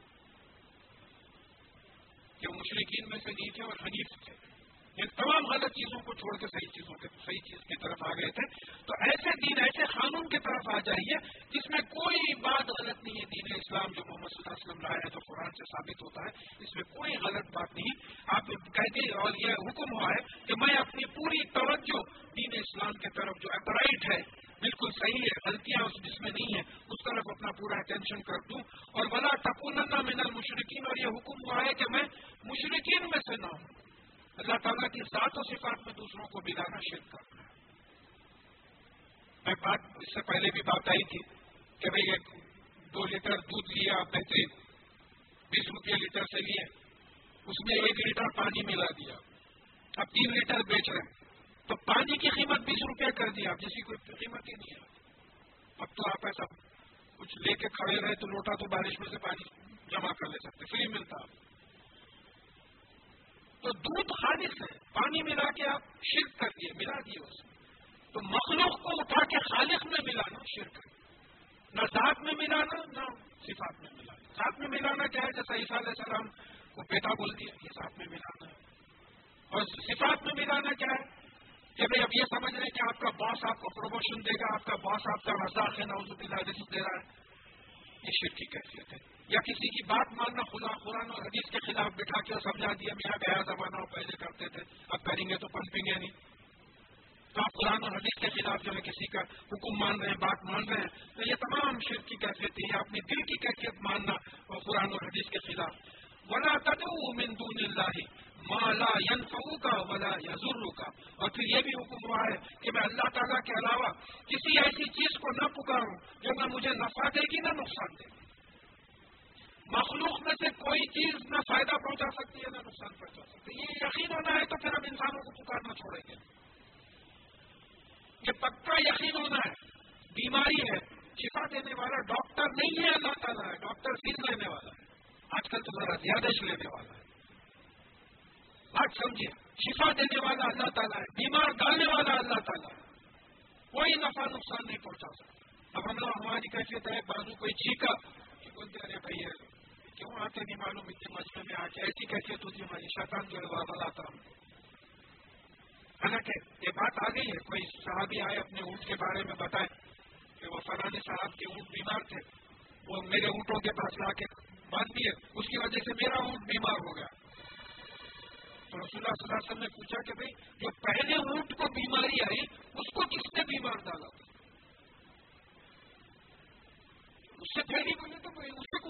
کہ وہ مشرقین میں سے نہیں تھے اور حنیف تھے۔ ان تمام غلط چیزوں کو چھوڑ کے صحیح چیزوں کے صحیح چیز کی طرف آ گئے تھے۔ تو ایسے دین ایسے قانون کی طرف آ جائیے جس میں کوئی بات غلط نہیں ہے۔ دین اسلام جو محمد صلی اللہ علیہ وسلم لائے ہیں تو قرآن سے ثابت ہوتا ہے۔ اس میں کوئی غلط بات نہیں۔ آپ کہتے اور یہ حکم ہوا ہے کہ میں اپنی پوری توجہ دین اسلام کی طرف جو اپرائٹ ہے، بالکل صحیح ہے، غلطیاں اس جس میں نہیں ہے اس طرف اپنا پورا اٹینشن کر دوں۔ اور بلا ٹپون من المشرقین اور یہ حکم ہوا ہے کہ میں مشرقین میں سے نہ ہوں۔ اللہ تعالیٰ کی ذات و صفات میں دوسروں کو بلانا شرک کرنا میں بات اس سے پہلے بھی بات آئی تھی کہ بھائی ایک دو لیٹر دودھ لیا بہترین بیس روپیہ لیٹر سے لیے، اس میں ایک لیٹر پانی ملا دیا۔ اب تین لیٹر بیچ رہے ہیں۔ تو پانی کی قیمت بیس روپے کر دیا اب جیسی کوئی قیمت ہی نہیں ہے۔ اب تو آپ ایسا کچھ لے کے کھڑے رہے تو لوٹا تو بارش میں سے پانی جمع کر لے سکتے، فری ملتا۔ تو دودھ خالص ہے، پانی ملا کے آپ شرک کر دیے، ملا دیے اس میں تو مخلوق کو اٹھا کے خالص میں ملانا شرک ہے۔ نہ ذات میں ملانا، نہ صفات میں ملانا۔ ساتھ میں ملانا کیا ہے؟ جیسا عیسیٰ علیہ السلام کو بیٹا بول دیا، یہ ساتھ میں ملانا ہے۔ اور صفات میں ملانا کیا ہے؟ کہ بھائی اب یہ سمجھ رہے کہ آپ کا باس آپ کو پروموشن دے گا، آپ کا باس آپ کا رزاق ہے نوز اللہ رزق دے رہا ہے۔ یہ شیر کی کیفیت ہے یا کسی کی بات ماننا خدا قرآن اور حدیث کے خلاف بٹھا کے سمجھا دیا میرا گیا زمانہ پہلے کرتے تھے، اب کریں گے تو پنپیں گے نہیں۔ تو آپ قرآن اور حدیث کے خلاف جو ہے کسی کا حکم مان رہے ہیں، بات مان رہے ہیں، تو یہ تمام شیر کی کیفیت ہے یا اپنی دل کی کیفیت ماننا قرآن اور حدیث کے خلاف۔ ولا تدعو من دون اللہ مالا ینفعو کا ولا یزرو کا اور پھر یہ بھی حکم ہوا ہے کہ میں اللہ تعالیٰ کے علاوہ کسی ایسی چیز کو نہ پکاروں جو نہ مجھے نفع دے گی نہ نقصان دے گی۔ مخلوق میں سے کوئی چیز نہ فائدہ پہنچا سکتی ہے نہ نقصان پہنچا سکتی ہے۔ یہ یقین ہونا ہے تو پھر ہم انسانوں کو پکارنا چھوڑیں گے۔ یہ پکا یقین ہونا ہے۔ بیماری ہے، شفا دینے والا ڈاکٹر نہیں ہے اللہ تعالیٰ ہے ڈاکٹر فیس لینے والا ہے۔ آج کل تو ذرا زیادہ لینے والا ہے۔ بات سمجھے۔ شفا دینے والا اللہ تعالیٰ ہے، بیمار ڈالنے والا اللہ تعالیٰ ہے۔ کوئی نفع نقصان نہیں پہنچا سکتا۔ اب ہم لوگ ہماری کیفیت ہے، بازو کوئی چیخا کہ بولتے ارے بھائی کیوں آتے نہیں معلوم؟ اتنے مجمے میں آ کے ایسی کیفیت ہوتی ہے ہماری شیطان جو ہے وہ لاتا ہوں۔ حالانکہ یہ بات آ گئی ہے، کوئی صحابی آئے اپنے اونٹ کے بارے میں بتائے کہ وہ فلانے صاحب کے اونٹ بیمار تھے۔ وہ میرے اونٹوں کے پاس لا کے باندھ دیے۔ اس کی وجہ سے میرا اونٹ بیمار ہو گیا۔ تو رسول اللہ صلی اللہ علیہ وسلم نے پوچھا کہ بھائی، جو پہلے اونٹ کو بیماری آئی، اس کو کس نے بیمار ڈالا؟ تھا اس سے پہلے بولے تو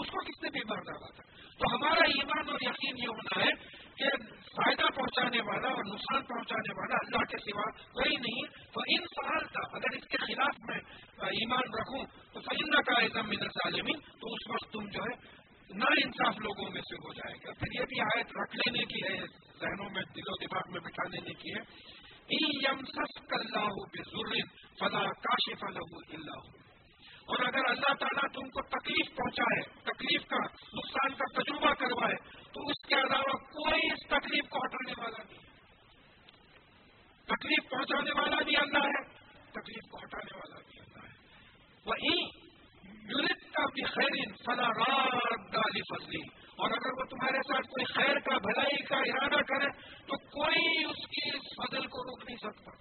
اس کو کس نے بیمار ڈالا تھا؟ تو ہمارا ایمان اور یقین یہ ہونا ہے کہ فائدہ پہنچانے والا اور نقصان پہنچانے والا اللہ کے سوا کوئی نہیں تو ان سوال تھا اگر اس کے خلاف میں ایمان رکھوں، تو فہم کا ایزم من ظالمین تو اس وقت تم جو ہے نا انصاف لوگوں میں سے ہو جائے گا۔ پھر یہ بھی آیت رکھ لینے کی ہے، ذہنوں میں دل و دماغ میں بٹھا لینے کی ہے۔ اللہ فلا کاشف اللہ اور اگر اللہ تعالیٰ تم کو تکلیف پہنچائے، تکلیف کا نقصان کا تجربہ کروائے، تو اس کے علاوہ کوئی اس تکلیف کو ہٹانے والا نہیں۔ تکلیف پہنچانے والا بھی اللہ ہے، تکلیف کو ہٹانے والا بھی اللہ ہے۔ وہی یونٹ خیر فلا اور اگر وہ تمہارے ساتھ کوئی خیر کا، بھلائی کا ارادہ کرے، تو کوئی اس کی اس فضل کو روک نہیں سکتا۔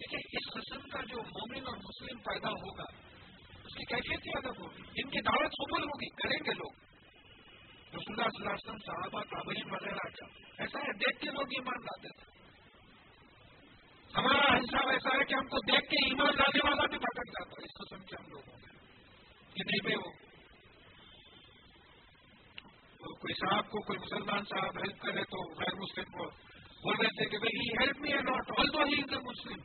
دیکھیے، اس قسم کا جو مومن اور مسلم پیدا ہوگا، اس کی کیفیت ہی الگ ہوگی، ان کی دعوت قبول ہوگی، کریں گے لوگ۔ رسول اللہ صلی اللہ علیہ وسلم صحابہ، تابعین وغیرہ کا، ایسا ہے، دیکھ کے لوگ ایمان لاتے تھے۔ ہمارا حساب ایسا ہے کہ ہم کو دیکھ کے ایمان لانے والا بھی بھٹک جاتا ہے، اس قسم کے ہم لوگوں میں کہ نہیں بھائی وہ کوئی صاحب کو کوئی مسلمان صاحب ہیلپ کرے تو غیر مسلم کو بول رہے تھے کہ بھائی ہیلپ می ناٹ آل دو ہی از مسلم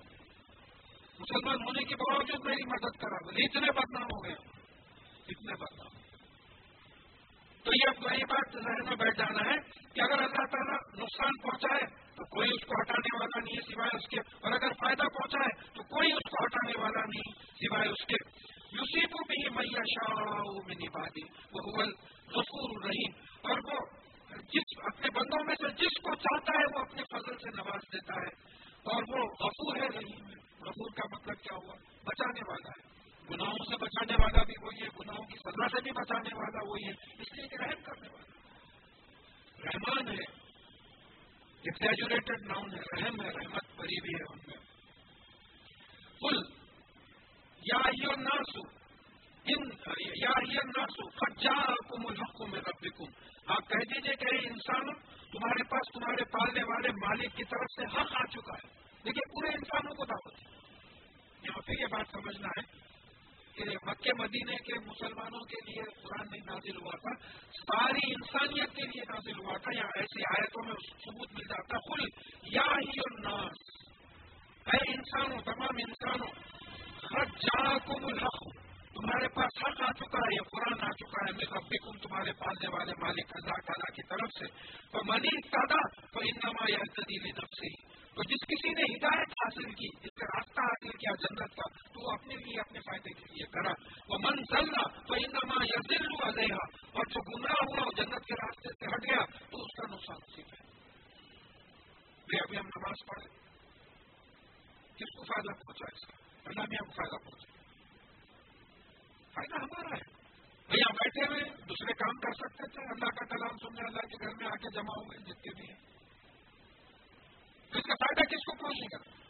مسلمان ہونے کے باوجود میری مدد کرا اتنے بدنام ہو گئے اتنے بدنام۔ تو یہ وہی بات ذہن میں بیٹھ جانا ہے کہ اگر اللہ تعالیٰ نقصان پہنچائے تو کوئی اس کو ہٹانے والا نہیں ہے سوائے اس کے۔ اور اگر فائدہ پہنچائے تو کوئی اس کو ہٹانے والا نہیں سوائے اس کے۔ یوسی کو بھی میاں شاہ میں نبھا دی وہ غفور رحیم اور وہ جس اپنے بندوں میں سے جس کو چاہتا ہے وہ اپنے فضل سے نواز دیتا ہے۔ اور وہ غفور ہے رحیم۔ ہے غفور کا مطلب کیا ہوا؟ بچانے والا ہے۔ گناہوں سے بچانے والا بھی وہی ہے، گناہوں کی سزا سے بھی بچانے والا وہی ہے۔ اس لیے کہ رحم کرنے والا۔ رحمان ہے۔ ایکسیجوریٹڈ ناؤن ہے رحم ہے رحمت بری بھی ہے ان میں کل یا ناسو ان یا ناسو خجا کم الحکم میں رب آپ کہہ دیجیے کہ انسانوں تمہارے پاس تمہارے پالنے والے مالک کی طرف سے حق آ چکا ہے لیکن پورے انسانوں کو دعوت ہے یہاں پہ یہ بات سمجھنا ہے کہ مکہ مدینے کے مسلمانوں کے لیے قرآن نہیں نازل ہوا تھا، ساری انسانیت کے لیے نازل ہوا تھا یا ایسی آیتوں میں ثبوت مل جاتا کل یا ہی الناس، اے انسانوں، تمام انسانوں ہر جا کو الحق، تمہارے پاس حق آ چکا ہے، یہ قرآن آ چکا ہے میں ربی کم تمہارے پالنے والے مالک اللہ تعالیٰ کی طرف سے۔ تو منی دادا تو ان نما یا تدیلی طرف سے ہی تو جس کسی نے ہدایت حاصل کی، جس کا راستہ حاصل کیا جنت کا، تو وہ اپنے لیے اپنے فائدے کے لیے کرا۔ وہ من ضلع تو انما یا دل ہوا گیا اور جو گمراہ ہوا وہ جنت کے راستے سے ہٹ گیا، تو اس کا نقصان اسی ہے۔ ابھی ہم نماز پڑھیں کس کو فائدہ پہنچا اس کا؟ اللہ میں ہم کو فائدہ پہنچا۔ فائدہ ہمارا ہے۔ بھیا بیٹھے ہوئے، دوسرے کام کر سکتے تھے۔ اللہ کا کلام سننے، اللہ کے گھر میں آ کے جمع ہو گئے جتنے بھی ہیں۔ اس کا فائدہ کس کو پہنچے گا؟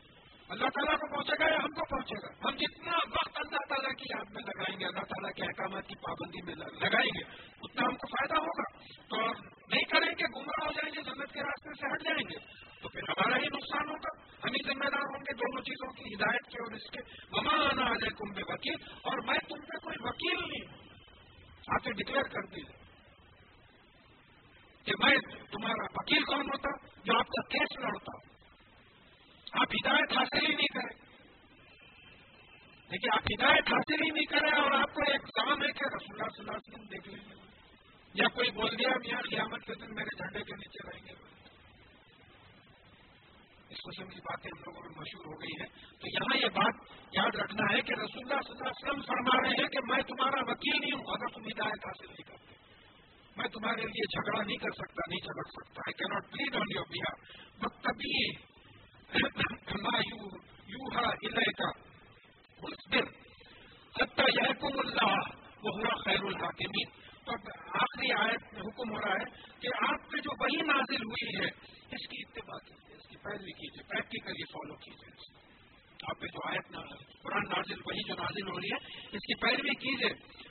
اللہ تعالیٰ کو پہنچے گا یا ہم کو پہنچے گا؟ ہم جتنا وقت اللہ تعالیٰ کی یاد میں لگائیں گے، اللہ تعالیٰ کے احکامات کی پابندی میں لگائیں گے، اتنا ہم کو فائدہ ہوگا۔ تو نہیں کریں گے، گمراہ ہو جائیں گے، جنت کے راستے سے ہٹ جائیں گے۔ تو پھر ہمارا ہی نقصان ہوگا۔ ہم ہی ذمہ دار ہوں گے دونوں چیزوں کی، ہدایت کے اور اس کے۔ ممان آ جائے تم پہ وکیل اور میں تم پہ کوئی وکیل نہیں ہوں۔ آپ ڈکلیئر کر دیجیے کہ میں تمہارا وکیل کون ہوتا؟ جو آپ کا کیس لڑتا ہوں آپ ہدایت حاصل ہی نہیں کریں۔ لیکن آپ ہدایت حاصل ہی نہیں کریں اور آپ کو ایک کام ہے کہ رسول اللہ صلی اللہ علیہ وسلم دیکھ لیں گے یا کوئی بول دیا ہم یہاں قیامت کے دن میرے جھنڈے کے نیچے رہیں گے۔ اس قسم کی باتیں ہم لوگوں میں مشہور ہو گئی ہیں۔ تو یہاں یہ بات یاد رکھنا ہے کہ رسول اللہ صلی اللہ علیہ وسلم فرما رہے ہیں کہ میں تمہارا وکیل نہیں ہوں اگر تم ہدایت حاصل نہیں کرتے۔ میں تمہارے لیے جھگڑا نہیں کر سکتا، نہیں جھگڑ سکتا۔ I can't plead on your behalf but تبھی یحکم اللہ وہ خیر الحاکمین تو آخری آیت میں حکم ہو رہا ہے کہ آپ پہ جو وہی نازل ہوئی ہے اس کی اتباع کیجیے، اس کی پیروی کیجیے پریکٹیکلی فالو کیجیے آپ پہ جو آیت قرآن نازل، وہی جو نازل ہو رہی ہے، اس کی پیروی کیجیے.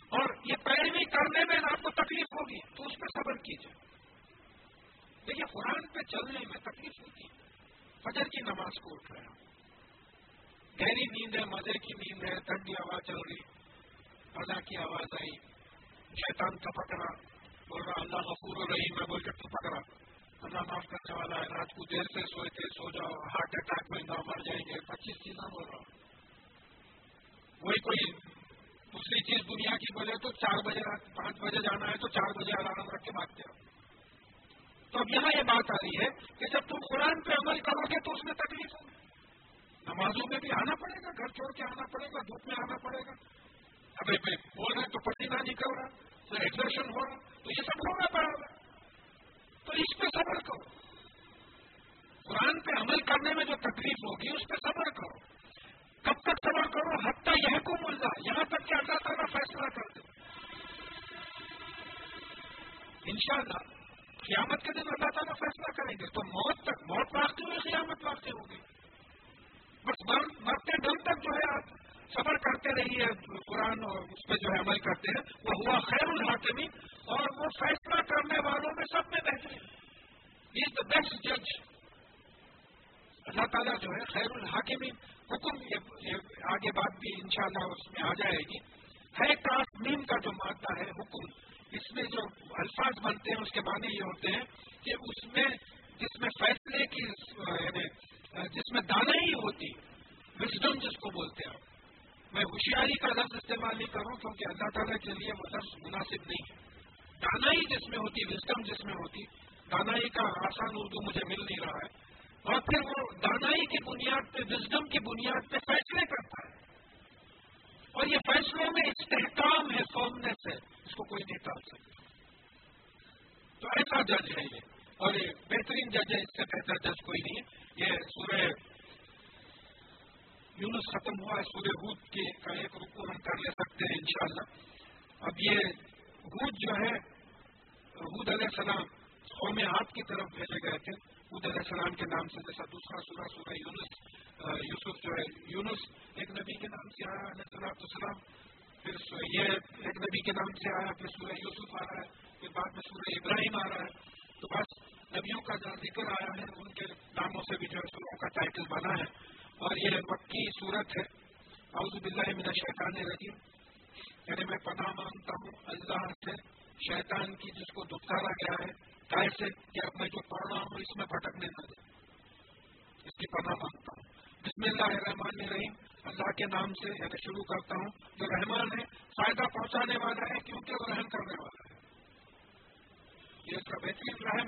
اور یہ پیروی کرنے میں آپ کو تکلیف ہوگی، تو اس پہ صبر کیجیے. دیکھیے، قرآن پہ چلنے میں تکلیف ہوتی ہے۔ فجر کی نماز کو اٹھ رہا ہوں۔ گہری نیند ہے، مزے کی نیند ہے، ٹھنڈی آواز چل رہی۔ فضا کی آواز آئی۔ شیطان کا پکڑا۔ بول رہا، اللہ غفور ہو رہی میں بول کر تو پکڑا۔ اللہ معاف کرنے والا ہے۔ رات کو دیر سے سوئے تھے، سو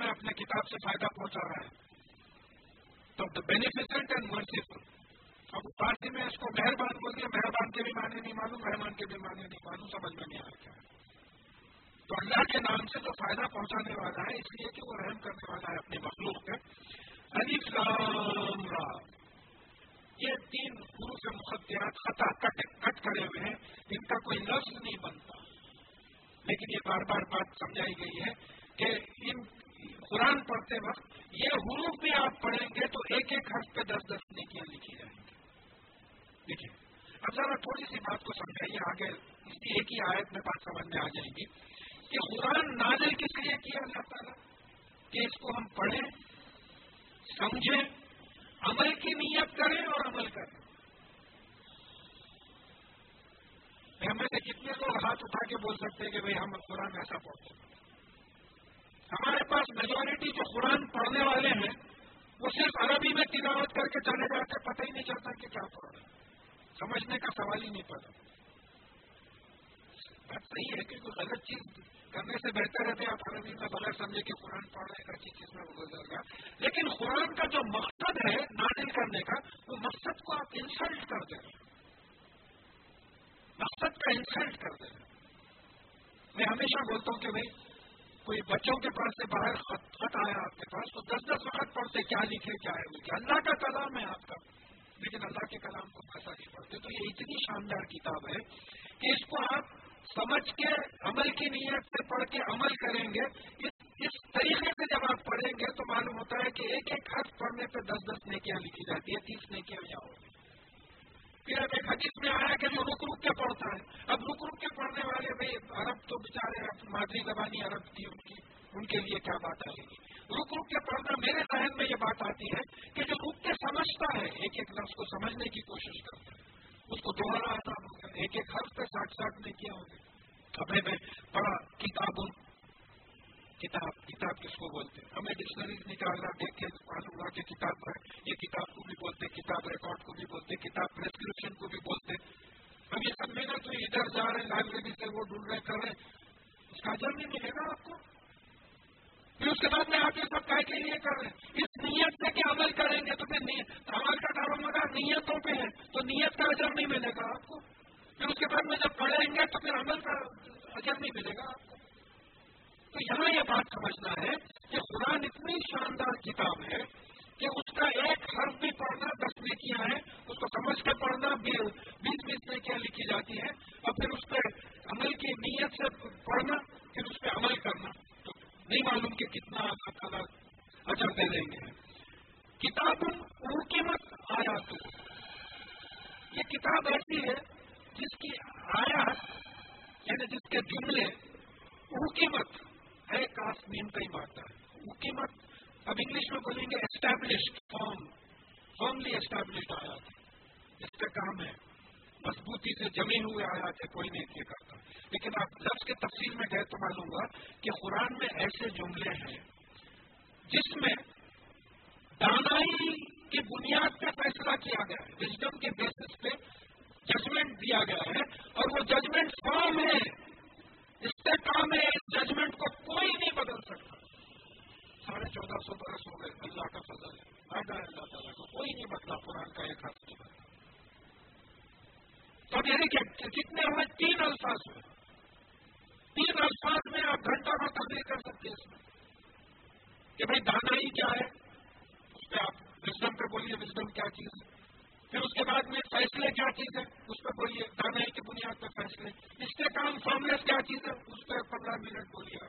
بہترین اپنے کتاب سے فائدہ پہنچا رہا ہے۔ تو دا بینیفیسنٹ اینڈ مرسیفل اب فارسی میں اس کو مہربان بول دیا مہربان کے بھی معنی نہیں معلوم، مہربان کے بھی معنی نہیں معلوم، سمجھ میں نہیں آ تو اللہ کے نام سے جو فائدہ پہنچانے والا ہے، اس لیے کہ وہ رحم کرنے والا ہے اپنے مخلوق پہ را۔ یہ تین گرو کے مقدیات خطا کٹ کٹ کرے ہوئے ہیں، ان کا کوئی لفظ نہیں بنتا۔ لیکن یہ بار بار بات سمجھائی گئی ہے کہ ان قرآن پڑھتے وقت یہ حروف بھی آپ پڑھیں گے تو ایک ایک حرف پہ دس دس نیکیاں لکھی جائیں گی۔ دیکھیے اب ذرا تھوڑی سی بات کو سمجھائیے، آگے اس کی ایک ہی آیت میں بات سمجھ میں آ جائے گی کہ قرآن نازل کس لیے کیا اللہ تعالیٰ؟ کہ اس کو ہم پڑھیں، سمجھیں، عمل کی نیت کریں اور عمل کریں۔ ہمیں سے کتنے لوگ ہاتھ اٹھا کے بول سکتے ہیں کہ بھائی ہم قرآن ایسا پڑھتے ہیں؟ ہمارے پاس میجورٹی جو قرآن پڑھنے والے ہیں، وہ صرف عربی میں تلاوت کر کے چلے جاتے، پتہ ہی نہیں چلتا کہ کیا پڑھ رہے ہیں سمجھنے کا سوال ہی نہیں پڑا بات صحیح ہے کہ کوئی غلط چیز کرنے سے بہتر ہے آپ عربی میں بغیر سمجھے کہ قرآن پڑھ رہے ہیں اچھی چیز میں گزر گا لیکن قرآن کا جو مقصد ہے نازل کرنے کا، وہ مقصد کو آپ انسلٹ کر دیں۔ مقصد کا انسلٹ کر دیں۔ میں ہمیشہ بولتا ہوں کہ بھائی کوئی بچوں کے پاس سے باہر خط خط آیا آپ کے پاس تو دس دس وقت پڑھتے کیا لکھے، کیا ہے وہ؟ اللہ کا کلام ہے آپ کا۔ لیکن اللہ کے کلام کو ایسا نہیں پڑھتے تو یہ اتنی شاندار کتاب ہے کہ اس کو آپ سمجھ کے، عمل کی نیت سے پڑھ کے عمل کریں گے۔ اس طریقے سے جب آپ پڑھیں گے تو معلوم ہوتا ہے کہ ایک ایک حرف پڑھنے پہ دس دس نیکیاں لکھی جاتی ہے تیس نیکیاں یہاں ہوگی پھر اب ایک حدیث میں آیا کہ جو رک رک کے پڑھتا ہے؟ اب رک رک کے پڑھنے والے بھائی عرب تو بےچارے مادری زبانی عرب تھی ان کی، ان کے لیے کیا بات آئے گی؟ رک رک کے پڑھنا میرے ذہن میں یہ بات آتی ہے کہ جو رک کے سمجھتا ہے، ایک ایک لفظ کو سمجھنے کی کوشش کرتا ہے۔ اس کو دوہرا آسان ہوگا ایک ایک حرف پہ ساٹھ ساٹھ نہیں کیا ہوگا ابھی میں پڑھا کتاب کتاب کتاب کس کو بولتے ہیں؟ ہمیں ڈکشنری نکالنا دیکھ کے معلوم ہوا کہ کتاب ہے، یہ کتاب کو بھی بولتے کتاب ریکارڈ کو بھی بولتے کتاب پرسکرپشن کو بھی بولتے اب یہ سب محنت ہوئی ادھر جا رہے ہیں لائبریری سے وہ ڈھونڈ رہے کر رہے اس کا اجر نہیں ملے گا آپ کو؟ پھر اس کے بعد میں آپ یہ سب کہہ کے لیے کر رہے ہیں۔ اس نیت سے کہ عمل کریں گے تو پھر عمل کا دعوی مدار نیتوں پہ ہے، تو نیت کا اجر نہیں ملے گا آپ کو۔ پھر اس کے بعد میں جب پڑھیں گے تو پھر عمل کا اجر نہیں ملے گا آپ کو۔ تو یہاں یہ بات سمجھنا ہے کہ قرآن اتنی شاندار کتاب ہے کہ اس کا ایک حرف بھی پڑھنا دس نیکیاں ہیں، اس کو سمجھ کے پڑھنا بیس بیس نیکیاں لکھی جاتی ہیں اور پھر اس پہ عمل کی نیت سے پڑھنا، پھر اس پہ عمل کرنا۔ تو نہیں معلوم کہ کتنا اللہ تعالیٰ اچھا دے دیں گے کتاب ان قیمت آیا تو یہ کتاب ایسی ہے جس کی آیات یعنی جس کے جملے قیمت ہے کاس نیم کا ہی بات ہے قیمت اب انگلش میں بولیں گے اسٹیبلشڈ فارم فارملی اسٹیبلشڈ آیا تھا اس کا کام ہے۔ مضبوطی سے جمے ہوئے آیا تھے کوئی نہیں یہ کرتا۔ لیکن آپ لفظ کے تفصیل میں گئے تو معلوم ہوا کہ قرآن میں ایسے جملے ہیں جس میں دانائی کی بنیاد پہ فیصلہ کیا گیا ہے۔ وزڈم کے بیسس پہ ججمنٹ دیا گیا ہے اور وہ ججمنٹ فارم ہے۔ اس سے کام ہے اس ججمنٹ کو کوئی نہیں بدل سکتا۔ ساڑھے چودہ سو برس ہو گئے، اللہ کا فضل ہے۔ ہے اللہ تعالیٰ کو کوئی نہیں بدلا، قرآن کا ایک ہاتھ نہیں بدلا۔ تو یعنی کہ کتنے ہوئے؟ تین الفاظ ہوئے۔ تین الفاظ میں آپ گھنٹہ کا تبدیل کر سکتے ہیں اس میں۔ کہ بھائی دانا ہی کیا ہے؟ اس پہ آپ وزڈم پہ بولیے وزڈم کیا چیز ہے؟ پھر اس کے بعد میں فیصلے کیا چیز ہے اس پہ بولیے دانا کی بنیاد پہ فیصلے۔ اس کے کام فارملیس کیا چیز ہے اس پہ پندرہ منٹ بولیے۔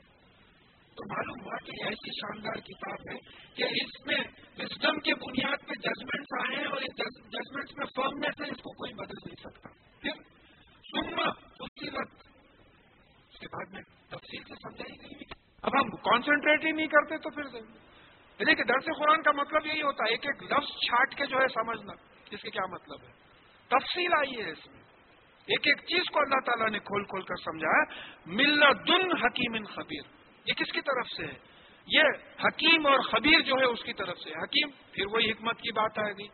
تو معلوم ہوا کہ ایسی شاندار کتاب ہے کہ اس میں وزڈم کے بنیاد پہ ججمنٹس آئے ہیں اور ججمنٹس میں فارملیس ہے، اس کو کوئی بدل نہیں سکتا۔ پھر سننا اسی وقت اس کے بعد میں تفصیل سے سمجھائی گئی۔ اب ہم کانسنٹریٹ ہی نہیں کرتے تو پھر یعنی کہ درس قرآن کا مطلب یہی ہوتا ہے، ایک ایک لفظ چھاٹ کے جو ہے سمجھنا۔ اس کے کیا مطلب ہے؟ تفصیل آئی ہے اس میں۔ ایک ایک چیز کو اللہ تعالیٰ نے کھول کھول کر سمجھایا۔ مل دن حکیم ان خبیر۔ یہ کس کی طرف سے ہے؟ یہ حکیم اور خبیر جو ہے اس کی طرف سے حکیم، پھر وہی حکمت کی بات آ گئی۔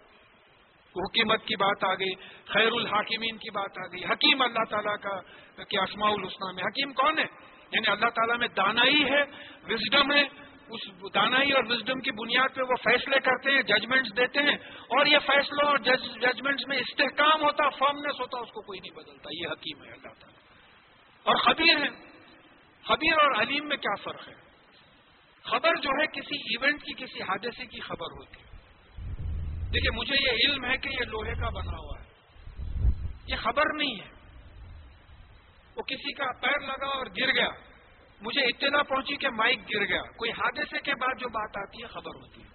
حکیمت کی بات آ گئی۔ خیر الحاکمین کی بات آ گئی۔ حکیم اللہ تعالیٰ کا کہ اسماء الحسنہ میں۔ حکیم کون ہے؟ یعنی اللہ تعالیٰ میں دانائی ہے، وزڈم ہے اس دانائی اور وزڈم کی بنیاد پہ وہ فیصلے کرتے ہیں ججمنٹس دیتے ہیں اور یہ فیصلوں اور ججمنٹس میں استحکام ہوتا فارمنیس ہوتا، اس کو کوئی نہیں بدلتا۔ یہ حکیم ہے، اللہ تعالیٰ۔ اور خبیر ہے خبیر اور علیم میں کیا فرق ہے؟ خبر جو ہے، کسی ایونٹ کی، کسی حادثے کی خبر ہوتی ہے۔ دیکھیے، مجھے یہ علم ہے کہ یہ لوہے کا بنا ہوا ہے۔ یہ خبر نہیں ہے۔ وہ کسی کا پیر لگا اور گر گیا۔ مجھے اطلاع پہنچی کہ مائک گر گیا۔ کوئی حادثے کے بعد جو بات آتی ہے، خبر ہوتی ہے۔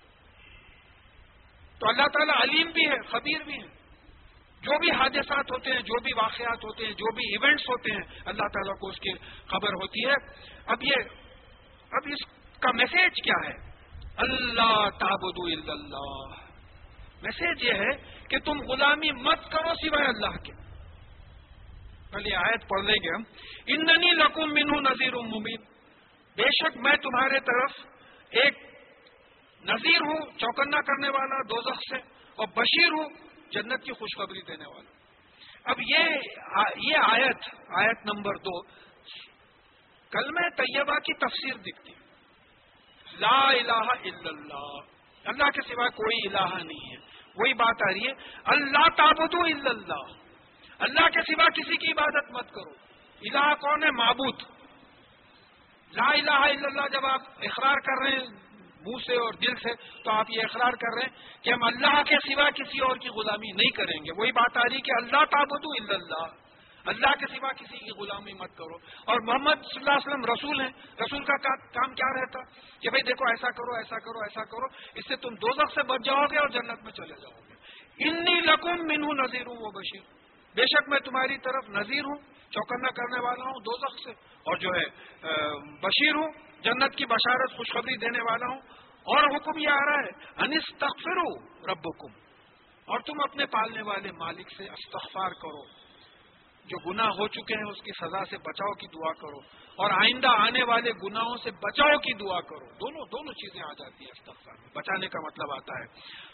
تو اللہ تعالیٰ علیم بھی ہے، خبیر بھی ہے۔ جو بھی حادثات ہوتے ہیں، جو بھی واقعات ہوتے ہیں، جو بھی ایونٹس ہوتے ہیں، اللہ تعالیٰ کو اس کی خبر ہوتی ہے۔ اب یہ اب اس کا میسج کیا ہے؟ اللہ تابد اللہ۔ میسج یہ ہے کہ تم غلامی مت کرو سوائے اللہ کے۔ پہلے آیت پڑھ لیں گے ہم. اندنی لکم منہ نذیر مبین. بے شک میں تمہارے طرف ایک نذیر ہوں، چوکنا کرنے والا دو سے، اور بشیر ہوں، جنت کی خوشخبری دینے والا۔ اب یہ یہ آیت آیت نمبر دو کلمہ طیبہ کی تفسیر دکھتی لا الہ الا اللہ۔ اللہ کے سوا کوئی الہ نہیں ہے۔ وہی بات آ رہی ہے، اللہ تابدو الا اللہ. اللہ کے سوا کسی کی عبادت مت کرو۔ الہ کون ہے؟ معبود۔ لا الہ الا اللہ جب آپ اقرار کر رہے ہیں منہ سے اور دل سے، تو آپ یہ اقرار کر رہے ہیں کہ ہم اللہ کے سوا کسی اور کی غلامی نہیں کریں گے۔ وہی بات آ رہی کہ اللہ تابدو الا اللہ۔ اللہ کے سوا کسی کی غلامی مت کرو۔ اور محمد صلی اللہ علیہ وسلم رسول ہیں۔ رسول کا کام کیا رہتا؟ کہ بھائی دیکھو ایسا کرو ایسا کرو ایسا کرو، اس سے تم دو سے بچ جاؤ گے اور جنت میں چلے جاؤ گے۔ انی لکم منہ نذیر ہوں وہ بشیر۔ بے شک میں تمہاری طرف نذیر ہوں، چوکنا کرنے والا ہوں دو سے، اور جو ہے بشیر ہوں، جنت کی بشارت خوشخبری دینے والا ہوں، اور حکم یہ آ رہا ہے انس تخر رب حکم اور تم اپنے پالنے والے مالک سے استغفار کرو، جو گناہ ہو چکے ہیں، اس کی سزا سے بچاؤ کی دعا کرو، اور آئندہ آنے والے گناہوں سے بچاؤ کی دعا کرو، دونوں دونوں چیزیں آ جاتی ہیں استغفار میں، بچانے کا مطلب آتا ہے۔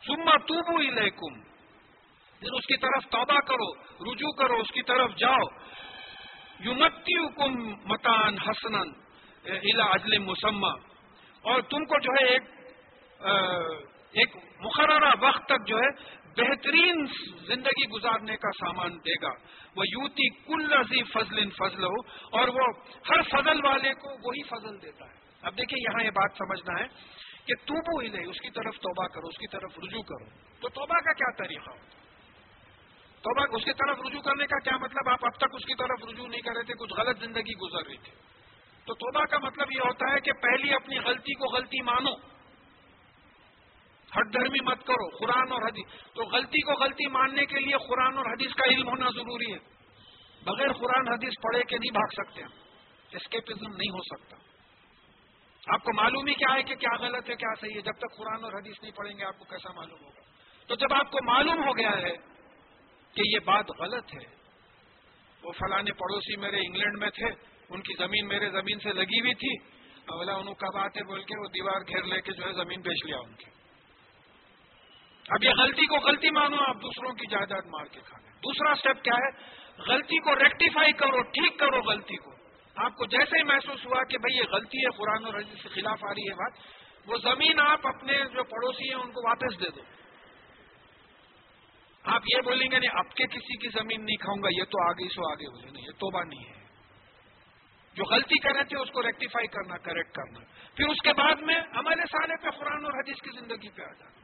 سما توبو الیکم پھر اس کی طرف توبہ کرو، رجوع کرو، اس کی طرف جاؤ۔ یومتی حکم متان حسنن الا اجل مسمہ اور تم کو جو ہے ایک ایک مقررہ وقت تک جو ہے بہترین زندگی گزارنے کا سامان دے گا۔ وہ یوتی کل عزی فضل فضل ہو اور وہ ہر فضل والے کو وہی فضل دیتا ہے۔ اب دیکھیں یہاں یہ بات سمجھنا ہے کہ توبو ہی نہیں اس کی طرف توبہ کرو، اس کی طرف رجوع کرو۔ تو توبہ کا کیا طریقہ ہو توبہ اس کی طرف رجوع کرنے کا کیا مطلب؟ آپ اب تک اس کی طرف رجوع نہیں کر رہے تھے، کچھ غلط زندگی گزر رہی تھی۔ تو توبہ کا مطلب یہ ہوتا ہے کہ پہلی اپنی غلطی کو غلطی مانو۔ ہٹ دھرمی مت کرو، قرآن اور حدیث۔ تو غلطی کو غلطی ماننے کے لیے قرآن اور حدیث کا علم ہونا ضروری ہے۔ بغیر قرآن حدیث پڑھے کے نہیں بھاگ سکتے ہم۔ اسکیپزم نہیں ہو سکتا۔ آپ کو معلوم ہی کیا ہے کہ کیا غلط ہے، کیا صحیح ہے؟ جب تک قرآن اور حدیث نہیں پڑھیں گے، آپ کو کیسا معلوم ہوگا؟ تو جب آپ کو معلوم ہو گیا ہے کہ یہ بات غلط ہے۔ وہ فلانے پڑوسی میرے انگلینڈ میں تھے، ان کی زمین میرے زمین سے لگی ہوئی تھی۔ اولا انہوں کب آتے بول کے وہ دیوار گھیر لے کے جو ہے زمین بیچ لیا ان کی اب یہ غلطی کو غلطی مانو، آپ دوسروں کی جائیداد مار کے کھا لیں۔ دوسرا اسٹیپ کیا ہے؟ غلطی کو ریکٹیفائی کرو، ٹھیک کرو غلطی کو۔ آپ کو جیسے ہی محسوس ہوا کہ بھئی یہ غلطی ہے، قرآن اور حدیث کے خلاف آ رہی ہے بات، وہ زمین آپ اپنے جو پڑوسی ہیں، ان کو واپس دے دو۔ آپ یہ بولیں گے، نہیں، اب کے کسی کی زمین نہیں کھاؤں گا، یہ تو آگے سو آگے ہو نہیں یہ توبہ نہیں ہے. جو غلطی کر رہے تھے اس کو ریکٹیفائی کرنا کریکٹ کرنا۔ پھر اس کے بعد میں ہمارے سارے پہ قرآن اور حدیث کی زندگی پہ آ جانا۔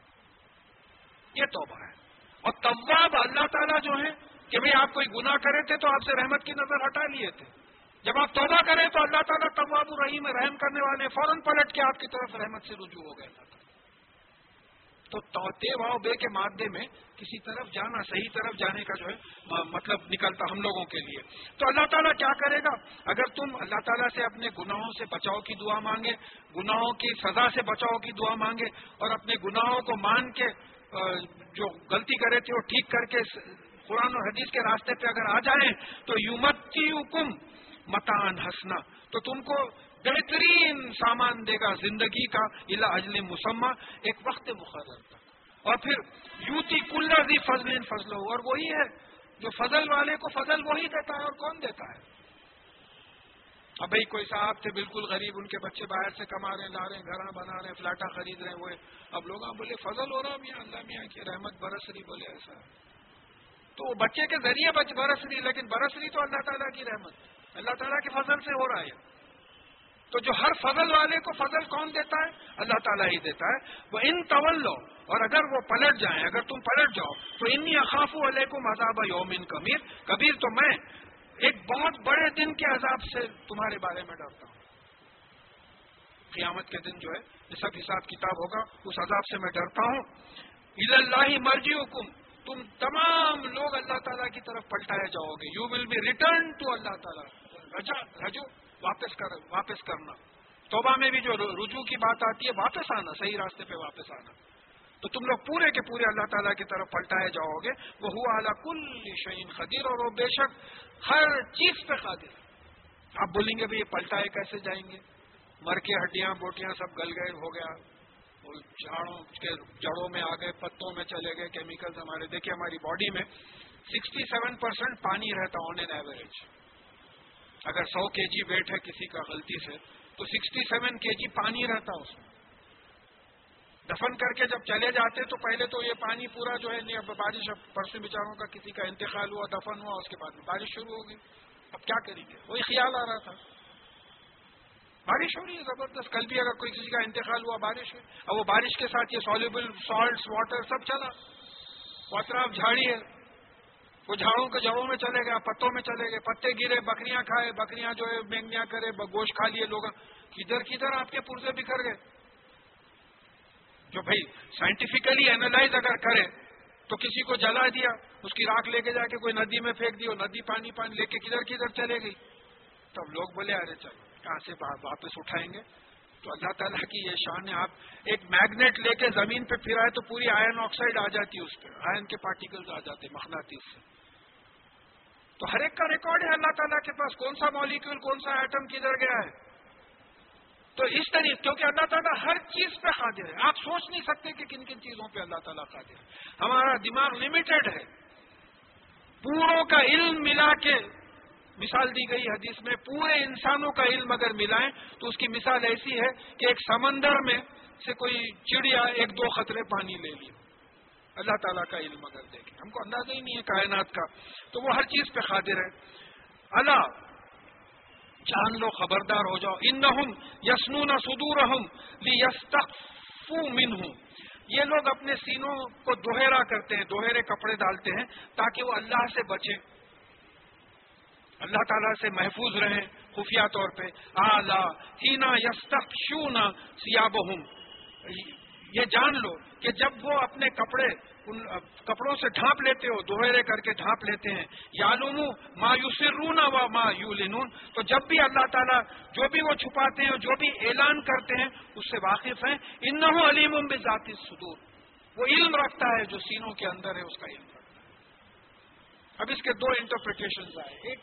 یہ توبہ ہے۔ اور طواب اللہ تعالیٰ جو ہے کہ بھئی آپ کوئی گناہ کرے تھے تو آپ سے رحمت کی نظر ہٹا لیے تھے۔ جب آپ توبہ کریں تو اللہ تعالیٰ طواب الرحیم رحم کرنے والے فوراً پلٹ کے آپ کی طرف رحمت سے رجوع ہو گئے۔ تو توتے واؤ بے کے مادے میں کسی طرف جانا، صحیح طرف جانے کا جو ہے مطلب نکلتا ہم لوگوں کے لیے۔ تو اللہ تعالیٰ کیا کرے گا؟ اگر تم اللہ تعالیٰ سے اپنے گناہوں سے بچاؤ کی دعا مانگے، گناہوں کی سزا سے بچاؤ کی دعا مانگے اور اپنے گناہوں کو مان کے جو غلطی کرے تھے وہ ٹھیک کر کے قرآن اور حدیث کے راستے پہ اگر آ جائیں، تو یومتی حکم متان ہنسنا تو تم کو بہترین سامان دے گا زندگی کا، الا اجل مسمہ، ایک وقت مقرر تک اور پھر یوتی کلر فضل فضل ہو اور وہی ہے، جو فضل والے کو فضل وہی دیتا ہے، اور کون دیتا ہے؟ اب بھائی کوئی صاحب تھے، بالکل غریب، ان کے بچے باہر سے کما رہے ہیں، لا رہے ہیں گھر بنا رہے ہیں، فلاٹا خرید رہے ہیں، وہ اب لوگ بولے، فضل ہو رہا میاں، اللہ میاں کی رحمت، برس رہی، بولے ایسا۔ تو بچے کے ذریعے برس رہی، لیکن برس رہی تو اللہ تعالیٰ کی رحمت۔ اللہ تعالیٰ کے فضل سے ہو رہا ہے۔ تو جو ہر فضل والے کو فضل کون دیتا ہے؟ اللہ تعالیٰ ہی دیتا ہے۔ وہ ان طول لو اور اگر وہ پلٹ جائیں، اگر تم پلٹ جاؤ، تو انی اخاف علیکم عذاب یوم کبیر۔ کبیر تو میں ایک بہت بڑے دن کے عذاب سے تمہارے بارے میں ڈرتا ہوں۔ قیامت کے دن جو ہے، یہ سب حساب کتاب ہوگا، اس عذاب سے میں ڈرتا ہوں۔ عید اللہ مرضی حکم تم تمام لوگ اللہ تعالیٰ کی طرف پلٹائے جاؤ گے۔ You will be return to Allah تعالیٰ۔ رجا رجو واپس کر، واپس کرنا۔ توبہ میں بھی جو رجوع کی بات آتی ہے، واپس آنا، صحیح راستے پہ واپس آنا۔ تو تم لوگ پورے کے پورے اللہ تعالیٰ کی طرف پلٹائے جاؤ گے۔ وہ ہوا اعلیٰ کل شعین خدیر اور وہ بے شک ہر چیز پہ قادر آپ بولیں گے بھائی یہ پلٹائے کیسے جائیں گے؟ مر کے ہڈیاں، بوٹیاں سب گل گئے، ہو گیا۔ جھاڑوں کے جڑوں میں آ گئے، پتوں میں چلے گئے کیمیکلز ہمارے۔ دیکھیں ہماری باڈی میں سکسٹی سیون پرسینٹ پانی رہتا آن این ایوریج اگر سو کے جی ویٹ ہے کسی کا غلطی سے، تو سکسٹی سیون کے جی پانی رہتا اس میں۔ دفن کر کے جب چلے جاتے تو پہلے تو یہ پانی پورا جو ہے نہیں اب بارش، اب پرسوں بیچاروں کا کسی کا انتقال ہوا، دفن ہوا، اس کے بعد میں بارش شروع ہو گئی۔ اب کیا کریں گے؟ وہی خیال آ رہا تھا۔ بارش ہو رہی ہے، زبردست۔ کل بھی اگر کوئی کسی کا انتقال ہوا، بارش ہے اب وہ بارش کے ساتھ یہ سالبل سالٹس واٹر سب چلا۔ وہ اطراف جھاڑی ہے۔ وہ جھاڑوں کے جڑوں میں چلے گئے، پتوں میں چلے گئے، پتے گرے، بکریاں کھائے، بکریاں جو ہے مینگیاں کرے گوشت کھا لیے لوگ۔ کدھر کدھر آپ کے پرزے بکھر گئے۔ جو بھائی سائنٹیفکلی اینالائز اگر کرے، تو کسی کو جلا دیا، اس کی راک لے کے جا کے کوئی ندی میں پھینک دی ندی پانی پانی لے کے کدھر کدھر چلے گئی۔ تب لوگ بولے، ارے چلو کہاں سے واپس اٹھائیں گے؟ تو اللہ تعالیٰ کی یہ شان ہے، آپ ایک میگنیٹ لے کے زمین پہ پھرائے تو پوری آئرن آکسائڈ آ جاتی ہے اس پہ آئرن کے پارٹیکلز آ جاتے مخناطیس سے۔ تو ہر ایک کا ریکارڈ ہے اللہ تعالیٰ کے پاس، کون سا مالیکول کون سا ایٹم کدھر گیا ہے؟ تو اس طریقے کیونکہ اللہ تعالیٰ ہر چیز پہ حاضر ہے۔ آپ سوچ نہیں سکتے کہ کن کن چیزوں پہ اللہ تعالیٰ حاضر ہے۔ ہمارا دماغ لمیٹڈ ہے۔ پوروں کا علم ملا کے، مثال دی گئی حدیث میں، پورے انسانوں کا علم اگر ملائیں، تو اس کی مثال ایسی ہے کہ ایک سمندر میں سے کوئی چڑیا ایک دو خطرے پانی لے لی اللہ تعالیٰ کا علم اگر دیکھیں ہم کو اندازہ ہی نہیں ہے کائنات کا۔ تو وہ ہر چیز پہ خاطر ہے۔ اللہ، جان لو، خبردار ہو جاؤ۔ ان نہ یسنو نہ سدور ہوں یہ لوگ اپنے سینوں کو دوہرا کرتے ہیں، دوہرے کپڑے ڈالتے ہیں تاکہ وہ اللہ سے بچے اللہ تعالیٰ سے محفوظ رہیں خفیہ طور پہ۔ آلہ، ہینا یستخ شونا سیاب یہ جان لو کہ جب وہ اپنے کپڑے ان کپڑوں سے ڈھانپ لیتے ہو، دوہرے کر کے ڈھانپ لیتے ہیں۔ یالوم ما یوسرون و ما یو تو جب بھی اللہ تعالیٰ جو بھی وہ چھپاتے ہیں جو بھی اعلان کرتے ہیں، اس سے واقف ہیں۔ ان علیم بذاتی صدور وہ علم رکھتا ہے جو سینوں کے اندر ہے، اس کا علم رکھتا ہے۔ اب اس کے دو انٹرپریٹیشن آئے۔ ایک،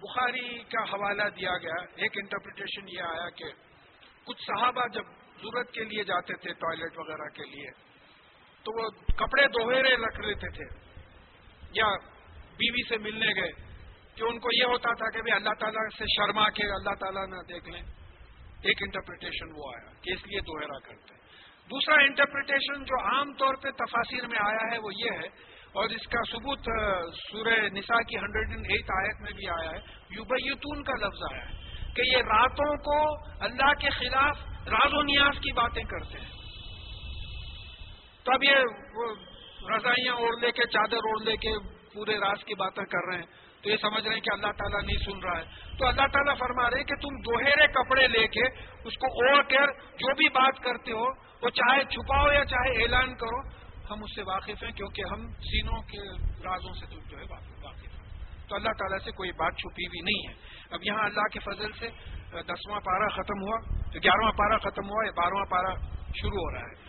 بخاری کا حوالہ دیا گیا۔ ایک انٹرپریٹیشن یہ آیا کہ کچھ صحابہ جب ضرورت کے لیے جاتے تھے ٹوائلٹ وغیرہ کے لیے، تو وہ کپڑے دوہرے رکھ لیتے تھے، یا بیوی سے ملنے گئے، کہ ان کو یہ ہوتا تھا کہ اللہ تعالیٰ سے شرما کے اللہ تعالیٰ نہ دیکھ لیں۔ ایک انٹرپریٹیشن وہ آیا کہ اس لیے دوہرا کرتے دوسرا انٹرپریٹیشن جو عام طور پہ تفاصر میں آیا ہے وہ یہ ہے، اور اس کا ثبوت سورہ نساء کی ہنڈریڈ اینڈ ایٹ آیت میں بھی آیا ہے۔ یوبیتون کا لفظ آیا ہے۔ کہ یہ راتوں کو اللہ کے خلاف راز و نیاز کی باتیں کرتے ہیں۔ تو اب یہ رضائیاں اوڑھ لے کے، چادر اوڑھ لے کے پورے راز کی باتیں کر رہے ہیں۔ تو یہ سمجھ رہے ہیں کہ اللہ تعالیٰ نہیں سن رہا ہے۔ تو اللہ تعالیٰ فرما رہے ہیں کہ تم دوہرے کپڑے لے کے اس کو اوڑھ کر جو بھی بات کرتے ہو، وہ چاہے چھپاؤ یا چاہے اعلان کرو، ہم اس سے واقف ہیں کیونکہ ہم سینوں کے رازوں سے جو ہے واقف ہیں۔ تو اللہ تعالیٰ سے کوئی بات چھپی ہوئی نہیں ہے۔ اب یہاں اللہ کے فضل سے دسواں پارا ختم ہوا گیارہواں پارا ختم ہوا یا بارہواں پارا شروع ہو رہا ہے۔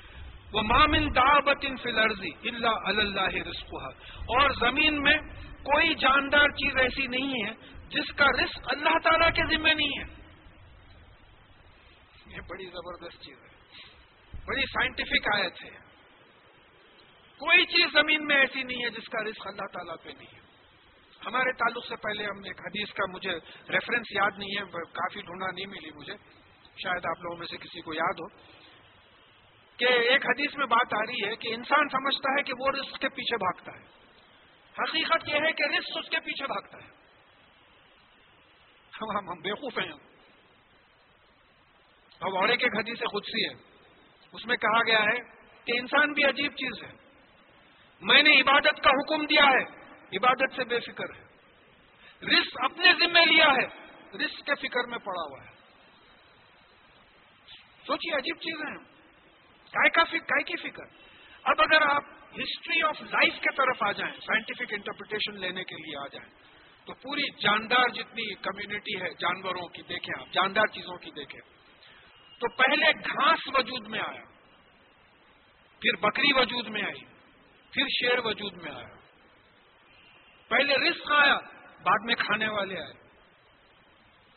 وہ مامن دعوت ان فلرزی اللہ اللہ رسق اور زمین میں کوئی جاندار چیز ایسی نہیں ہے جس کا رزق اللہ تعالی کے ذمہ نہیں ہے۔ یہ بڑی زبردست چیز ہے۔ بڑی سائنٹیفک آیت ہے۔ کوئی چیز زمین میں ایسی نہیں ہے جس کا رزق اللہ تعالیٰ پہ نہیں ہے۔ ہمارے تعلق سے پہلے ہم ایک حدیث کا مجھے ریفرنس یاد نہیں ہے کافی ڈھونڈا نہیں ملی مجھے۔ شاید آپ لوگوں میں سے کسی کو یاد ہو۔ کہ ایک حدیث میں بات آ رہی ہے کہ انسان سمجھتا ہے کہ وہ رسک کے پیچھے بھاگتا ہے۔ حقیقت یہ ہے کہ رسک اس کے پیچھے بھاگتا ہے۔ ہم ہم, ہم بیوقوف ہیں۔ اب اور ایک ایک حدیث خود سی ہے۔ اس میں کہا گیا ہے کہ انسان بھی عجیب چیز ہے۔ میں نے عبادت کا حکم دیا ہے۔ عبادت سے بے فکر ہے۔ رسک اپنے ذمہ لیا ہے رسک کے فکر میں پڑا ہوا ہے۔ سوچیے عجیب چیزیں ہیں کا کی فکر۔ اب اگر آپ ہسٹری آف لائف کے طرف آ جائیں سائنٹیفک انٹرپریٹیشن لینے کے لیے آ جائیں، تو پوری جاندار جتنی کمیونٹی ہے، جانوروں کی دیکھیں آپ، جاندار چیزوں کی دیکھیں۔ تو پہلے گھاس وجود میں آیا، پھر بکری وجود میں آئی، پھر شیر وجود میں آیا۔ پہلے رسک آیا، بعد میں کھانے والے آئے۔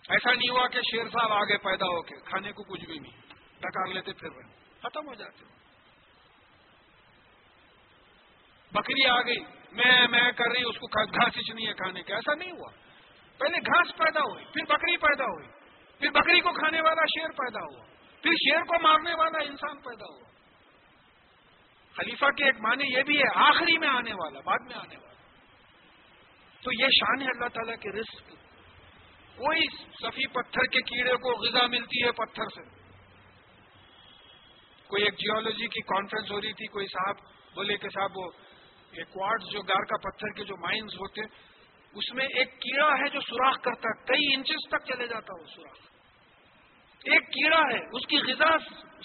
ایسا نہیں ہوا کہ شیر صاحب آگے پیدا ہو کے کھانے کو کچھ بھی نہیں ڈکار لیتے پھر رہے۔ ختم ہو جاتے۔ بکری آ گئی، میں میں کر رہی اس کو گھاس نہیں ہے کھانے کا ایسا نہیں ہوا۔ پہلے گھاس پیدا ہوئی، پھر بکری پیدا ہوئی، پھر بکری کو کھانے والا شیر پیدا ہوا، پھر شیر کو مارنے والا انسان پیدا ہوا۔ خلیفہ کے ایک معنی یہ بھی ہے، آخری میں آنے والا، بعد میں آنے والا۔ تو یہ شان ہے اللہ تعالیٰ کے رزق کوئی سفی پتھر کے کیڑے کو غذا ملتی ہے پتھر سے۔ کوئی ایک جیولوجی کی کانفرنس ہو رہی تھی، کوئی صاحب بولے کہ صاحب وہ کوارڈ جو گار کا پتھر کے جو مائنز ہوتے، اس میں ایک کیڑا ہے جو سوراخ کرتا ہے کئی انچز تک چلے جاتا وہ سوراخ۔ ایک کیڑا ہے، اس کی غذا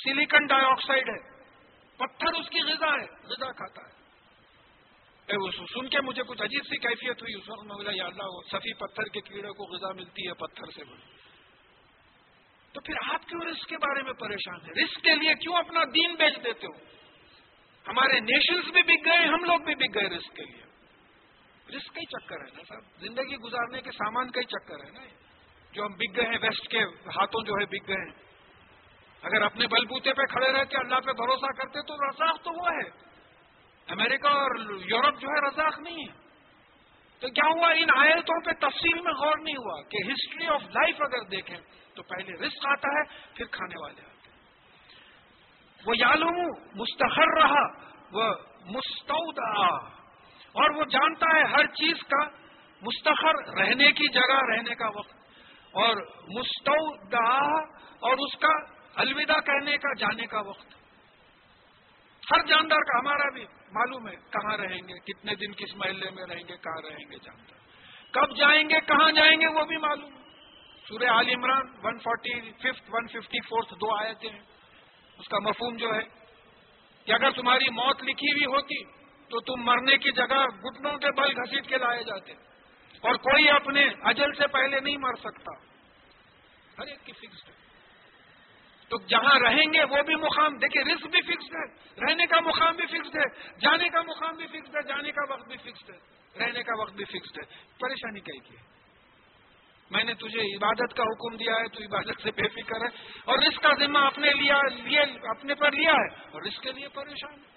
سلیکن ڈائی آکسائڈ ہے۔ پتھر اس کی غذا ہے، غذا کھاتا ہے۔ سن کے مجھے کچھ عجیب سی کیفیت ہوئی، اس وقت میں بولا، یا اللہ سفی پتھر کے کیڑے کو غذا ملتی ہے پتھر سے بڑی۔ تو پھر آپ کیوں رسک کے بارے میں پریشان ہیں؟ رسک کے لیے کیوں اپنا دین بیچ دیتے ہو؟ ہمارے نیشنز بھی بک گئے، ہم لوگ بھی بک گئے رسک کے لیے۔ رسک کا ہی چکر ہے نا صاحب زندگی گزارنے کے سامان کا ہی چکر ہے نا جو ہم بک گئے ہیں، ویسٹ کے ہاتھوں جو ہے بک گئے ہیں۔ اگر اپنے بلبوتے پہ کھڑے رہتے اللہ پہ بھروسہ کرتے تو رزاق تو وہ ہے۔ امریکہ اور یورپ جو ہے رزاق نہیں ہے۔ تو کیا ہوا؟ ان آیتوں پہ تفصیل میں غور نہیں ہوا کہ ہسٹری آف لائف اگر دیکھیں تو پہلے رسک آتا ہے، پھر کھانے والے آتے ہیں۔ وہ یالوم مستخر رہا، وہ مستعود اور وہ جانتا ہے ہر چیز کا مستخر رہنے کی جگہ، رہنے کا وقت۔ اور مستعود اور اس کا الوداع کہنے کا، جانے کا وقت۔ ہر جاندار کا، ہمارا بھی معلوم ہے کہاں رہیں گے، کتنے دن کس محلے میں رہیں گے، کہاں رہیں گے جانتا کب جائیں گے، کہاں جائیں گے، وہ بھی معلوم ہے۔ سورہ عال Imran one forty fifth one fifty fourth دو آیتیں ہیں۔ اس کا مفہوم جو ہے، کہ اگر تمہاری موت لکھی ہوئی ہوتی تو تم مرنے کی جگہ گٹنوں کے بل گھسیٹ کے لائے جاتے۔ اور کوئی اپنے اجل سے پہلے نہیں مر سکتا۔ ہر ایک کی فکسڈ ہے۔ تو جہاں رہیں گے وہ بھی مقام، دیکھیں رسک بھی فکسڈ ہے، رہنے کا مقام بھی فکسڈ ہے، جانے کا مقام بھی فکسڈ ہے، جانے کا وقت بھی فکسڈ ہے، رہنے کا وقت بھی فکسڈ ہے۔ پریشانی کئی کی میں نے تجھے عبادت کا حکم دیا ہے، تو عبادت سے بے فکر ہے۔ اور رسک کا ذمہ اپنے لیا، لیے، اپنے پر لیا ہے، اور اس کے لیے پریشان ہے۔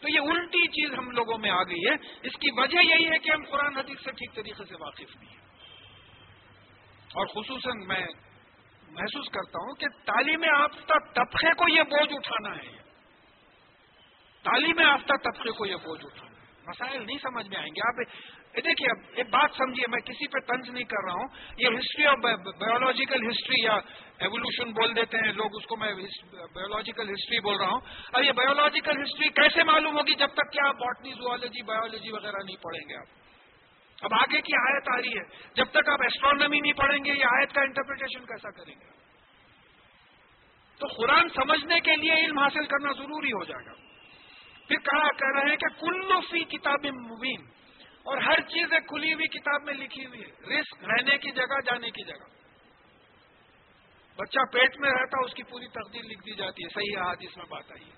تو یہ الٹی چیز ہم لوگوں میں آ گئی ہے۔ اس کی وجہ یہی ہے کہ ہم قرآن حدیث سے ٹھیک طریقے سے واقف نہیں ہیں۔ اور خصوصاً میں محسوس کرتا ہوں کہ تعلیم یافتہ طبقے کو یہ بوجھ اٹھانا ہے تعلیم یافتہ طبقے کو یہ بوجھ اٹھانا ہے۔ مسائل نہیں سمجھ میں آئیں گے۔ آپ دیکھیے، اب ایک بات سمجھیے، میں کسی پہ طنز نہیں کر رہا ہوں۔ یہ ہسٹری آف بایولوجیکل ہسٹری یا ایولیوشن بول دیتے ہیں۔ لوگ اس کو میں بایولوجیکل ہسٹری بول رہا ہوں۔ اور یہ بایولوجیکل ہسٹری کیسے معلوم ہوگی جب تک کہ آپ باٹنی زوالوجی بایولوجی وغیرہ نہیں پڑھیں گے آپ؟ اب آگے کی آیت آ رہی ہے۔ جب تک آپ ایسٹرانومی نہیں پڑھیں گے، یہ آیت کا انٹرپریٹیشن کیسا کریں گے؟ تو قرآن سمجھنے کے لیے علم حاصل کرنا ضروری ہو جائے گا۔ پھر کہا، کہہ رہے ہیں کہ کلو فی کتاب مبین۔ اور ہر چیز ایک کھلی ہوئی کتاب میں لکھی ہوئی ہے۔ رسک رہنے کی جگہ، جانے کی جگہ۔ بچہ پیٹ میں رہتا، اس کی پوری تقدیر لکھ دی جاتی ہے۔ صحیح آج اس میں بات آئی ہے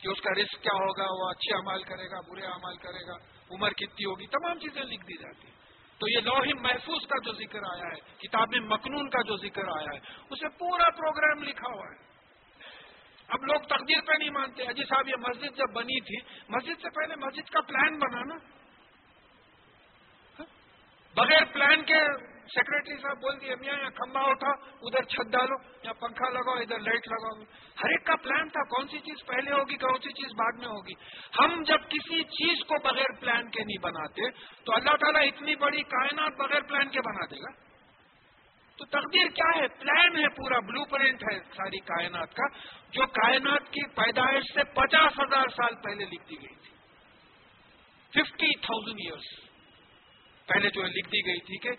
کہ اس کا رسک کیا ہوگا؟ وہ اچھے عمال کرے گا، برے عمال کرے گا۔ عمر کتنی ہوگی؟ تمام چیزیں لکھ دی جاتی ہیں۔ تو یہ لوہ محفوظ کا جو ذکر آیا ہے، کتاب مکنون کا جو ذکر آیا ہے، اسے پورا پروگرام لکھا ہوا ہے۔ اب لوگ تقدیر پہ نہیں مانتے۔ اجی صاحب، یہ مسجد جب بنی تھی، مسجد سے پہلے مسجد کا پلان بنانا ہاں؟ بغیر پلان کے سیکرٹری صاحب بول دیے میاں یہاں کھمبا اٹھا ادھر چھت ڈالو یا پنکھا لگاؤ ادھر لائٹ لگاؤ ہر ایک کا پلان تھا کون سی چیز پہلے ہوگی کون سی چیز بعد میں ہوگی ہم جب کسی چیز کو بغیر پلان کے نہیں بناتے تو اللہ تعالیٰ اتنی بڑی کائنات بغیر پلان کے بنا دے گا تو تقدیر کیا ہے پلان ہے پورا بلو پرنٹ ہے ساری کائنات کا جو کائنات کی پیدائش سے پچاس ہزار سال پہلے لکھ دی گئی تھی ففٹی تھاؤزینڈ ایئرس پہلے جو لکھ دی گئی تھی کہ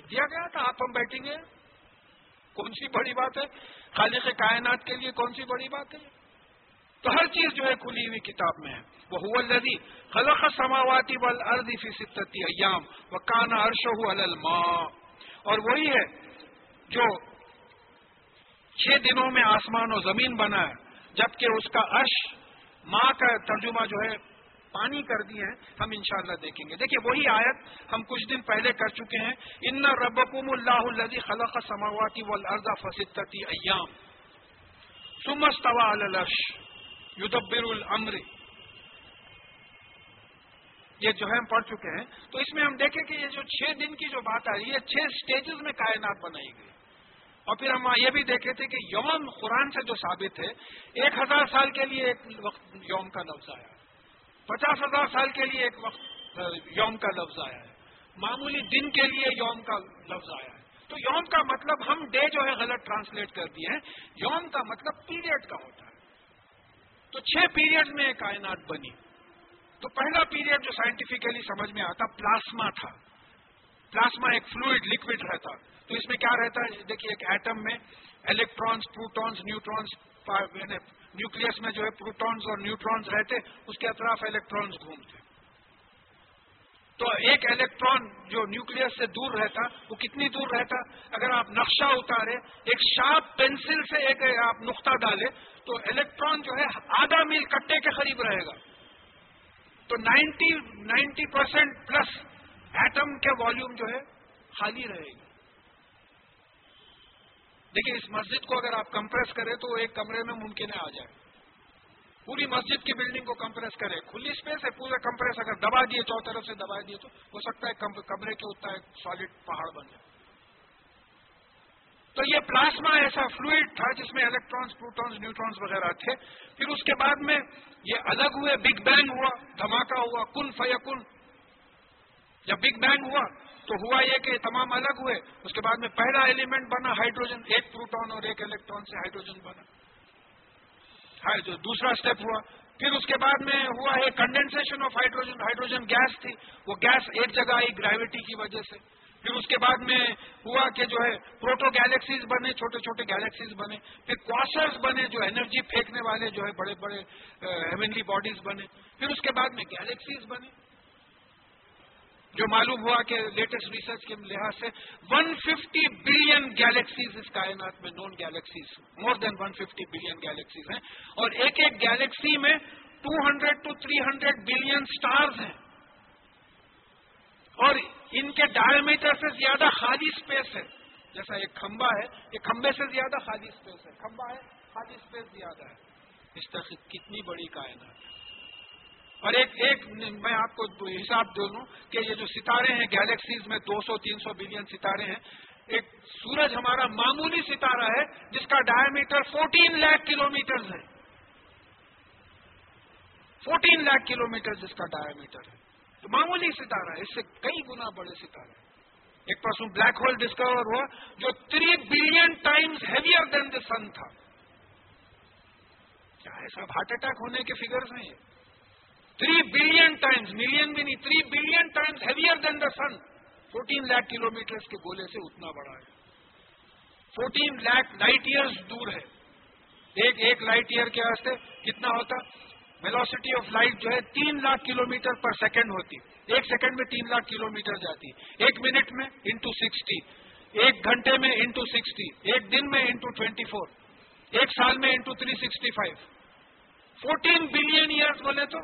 دیا گیا تھا، آپ ہم بیٹھیں گے۔ کون سی بڑی بات ہے؟ خالق کائنات کے لیے کون سی بڑی بات ہے؟ تو ہر چیز جو ہے کھلی ہوئی کتاب میں ہے۔ وہ الدی خلق سماواتی بل اردی ستتی ایام وہ کانا ارش اور وہی ہے جو چھ دنوں میں آسمان و زمین بنا ہے، جبکہ اس کا عرش ماں کا ترجمہ جو ہے پانی کر دیے ہیں، ہم انشاءاللہ دیکھیں گے۔ دیکھیے وہی آیت ہم کچھ دن پہلے کر چکے ہیں۔ ان ربکم اللہ الذي خلق السماوات والارض فستتی ایام ثم استوى على العرش يدبر الامر یہ جو ہے، ہم پڑھ چکے ہیں۔ تو اس میں ہم دیکھیں کہ یہ جو چھ دن کی جو بات آ رہی ہے چھ سٹیجز میں کائنات بنائی گئی۔ اور پھر ہم یہ بھی دیکھے تھے کہ یوم قرآن سے جو ثابت ہے، ایک ہزار سال کے لیے ایک وقت یوم کا لفظ آیا پچاس ہزار سال کے لیے ایک وقت، یوم کا لفظ آیا ہے۔ معمولی دن کے لیے یوم کا لفظ آیا ہے۔ تو یوم کا مطلب ہم ڈے جو ہے غلط ٹرانسلیٹ کر دیے ہیں۔ یوم کا مطلب پیریڈ کا ہوتا ہے۔ تو چھ پیریڈ میں کائنات بنی۔ تو پہلا پیریڈ جو سائنٹیفکلی سمجھ میں آتا، پلاسما تھا۔ پلاسما ایک فلوئڈ لکوڈ رہتا۔ تو اس میں کیا رہتا ہے؟ دیکھیے، ایک ایٹم میں الیکٹرانس پروٹونس نیوٹرانس یعنی نیوکلس میں جو ہے پروٹونز اور نیوٹرانز رہتے، اس کے اطراف الیکٹرانز گھومتے۔ تو ایک الیکٹران جو نیوکلس سے دور رہتا، وہ کتنی دور رہتا؟ اگر آپ نقشہ اتارے، ایک شارپ پینسل سے ایک آپ نقطہ ڈالے، تو الیکٹران جو ہے آدھا میل کٹے کے قریب رہے گا۔ تو ninety ninety percent plus atom کے والیوم جو ہے خالی رہے گی۔ دیکھیے اس مسجد کو اگر آپ کمپریس کریں تو ایک کمرے میں ممکن ہے آ جائے۔ پوری مسجد کی بلڈنگ کو کمپریس کرے کھلی اسپیس ہے، پورا کمپریس اگر دبا دیے چو طرف سے دبا دیے تو ہو سکتا ہے کمرے کے اتنا ایک سالڈ پہاڑ بن جائے۔ تو یہ پلاسما ایسا فلوئڈ تھا جس میں الیکٹرانس پروٹونس نیوٹرانس وغیرہ تھے۔ پھر اس کے بعد میں یہ الگ ہوئے بگ بینگ ہوا، دھماکہ ہوا، کن فیکن۔ جب بگ بینگ ہوا تو ہوا یہ کہ تمام الگ ہوئے، اس کے بعد میں پہلا ایلیمنٹ بنا ہائیڈروجن ایک پروٹون اور ایک الیکٹران سے ہائیڈروجن بنا۔ ہاں، جو دوسرا اسٹیپ ہوا۔ پھر اس کے بعد میں ہوا ہے condensation of hydrogen hydrogen gas تھی۔ وہ گیس ایک جگہ آئی گریوٹی کی وجہ سے۔ پھر اس کے بعد میں ہوا کہ جو ہے پروٹو گیلیکسیز بنے، چھوٹے چھوٹے گیلیکسیز بنے۔ پھر کواسرز بنے جو انرجی پھینکنے والے جو ہے بڑے بڑے ہیونلی باڈیز بنے۔ پھر اس کے بعد میں گیلیکسیز بنے۔ جو معلوم ہوا کہ لیٹسٹ ریسرچ کے لحاظ سے 150 بلین گیلیکسیز اس کائنات میں known galaxies more than 150 billion galaxies ہیں اور ایک ایک گیلیکسی میں 200 ٹو 300 بلین سٹارز ہیں اور ان کے ڈائمیٹر سے زیادہ خالی اسپیس ہے۔ جیسا ایک کھمبا ہے یہ کھمبے سے زیادہ خالی اسپیس ہے۔ کھمبا ہے، خالی اسپیس زیادہ ہے۔ اس طرح سے کتنی بڑی کائنات۔ ہے اور ایک ایک میں آپ کو حساب دے دوں کہ یہ جو ستارے ہیں گیلیکسیز میں دو سو، تین سو بلین ستارے ہیں، ایک سورج ہمارا معمولی ستارہ ہے جس کا diameter fourteen lakh kilometre ہے۔ فورٹین لاکھ کلو میٹر جس کا ڈائمیٹر ہے۔ تو معمولی ستارہ ہے، اس سے کئی گنا بڑے ستارے ایک پرسوں بلیک ہول ڈسکور ہوا جو three billion times heavier than the sun تھا۔ کیا ہے سب ہارٹ اٹیک ہونے کے فگرز ہیں یہ؟ تھری بلین ٹائمز ملین بھی نہیں three billion times heavier than the sun fourteen lakh kilometre کے گولے سے اتنا بڑا ہے فورٹین لاکھ لائٹ ایئرز دور ہے ایک ایک لائٹ ایئر کے واسطے کتنا ہوتا ویلوسٹی آف لائٹ جو ہے تین lakh kilometre per second ہوتی ایک سیکنڈ میں تین لاکھ کلو میٹر جاتی ایک منٹ میں انٹو سکسٹی ایک گھنٹے میں انٹو سکسٹی ایک دن میں انٹو ٹوینٹی فور ایک سال میں into three sixty five fourteen billion years بولے تو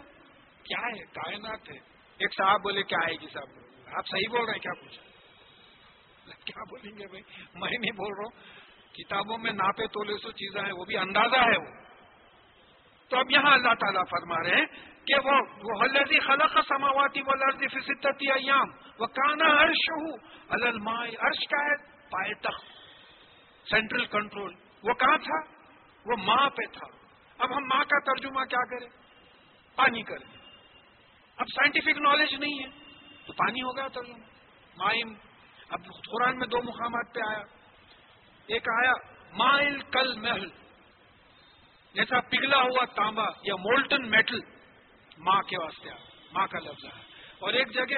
کیا ہے؟ کائنات ہے۔ ایک صاحب بولے، کیا ہے جی صاحب؟ آپ صحیح بول رہے ہیں، کیا پوچھا؟ کیا بولیں گے بھائی؟ میں نہیں بول رہا ہوں۔ کتابوں میں ناپے تولے سو چیزیں ہیں، وہ بھی اندازہ ہے وہ۔ تو اب یہاں اللہ تعالیٰ فرما رہے ہیں کہ وہ حلزی خلق سماواتی و لرزی فصتی ایام وہ کانا عرش ہوں المائے عرش کا ہے، پائے تخت، سینٹرل کنٹرول۔ وہ کہاں تھا؟ وہ ماں پہ تھا۔ اب ہم ماں کا ترجمہ کیا کریں؟ پانی کریں۔ اب سائنٹیفک نالج نہیں ہے۔ تو پانی ہو گیا ترجمہ مائم۔ اب قرآن میں دو مقامات پہ آیا۔ ایک آیا، مائل کل محل۔ جیسا پگھلا ہوا تانبا یا مولٹن میٹل۔ ماں کے واسطے آیا۔ ماں کا لفظ ہے اور ایک جگہ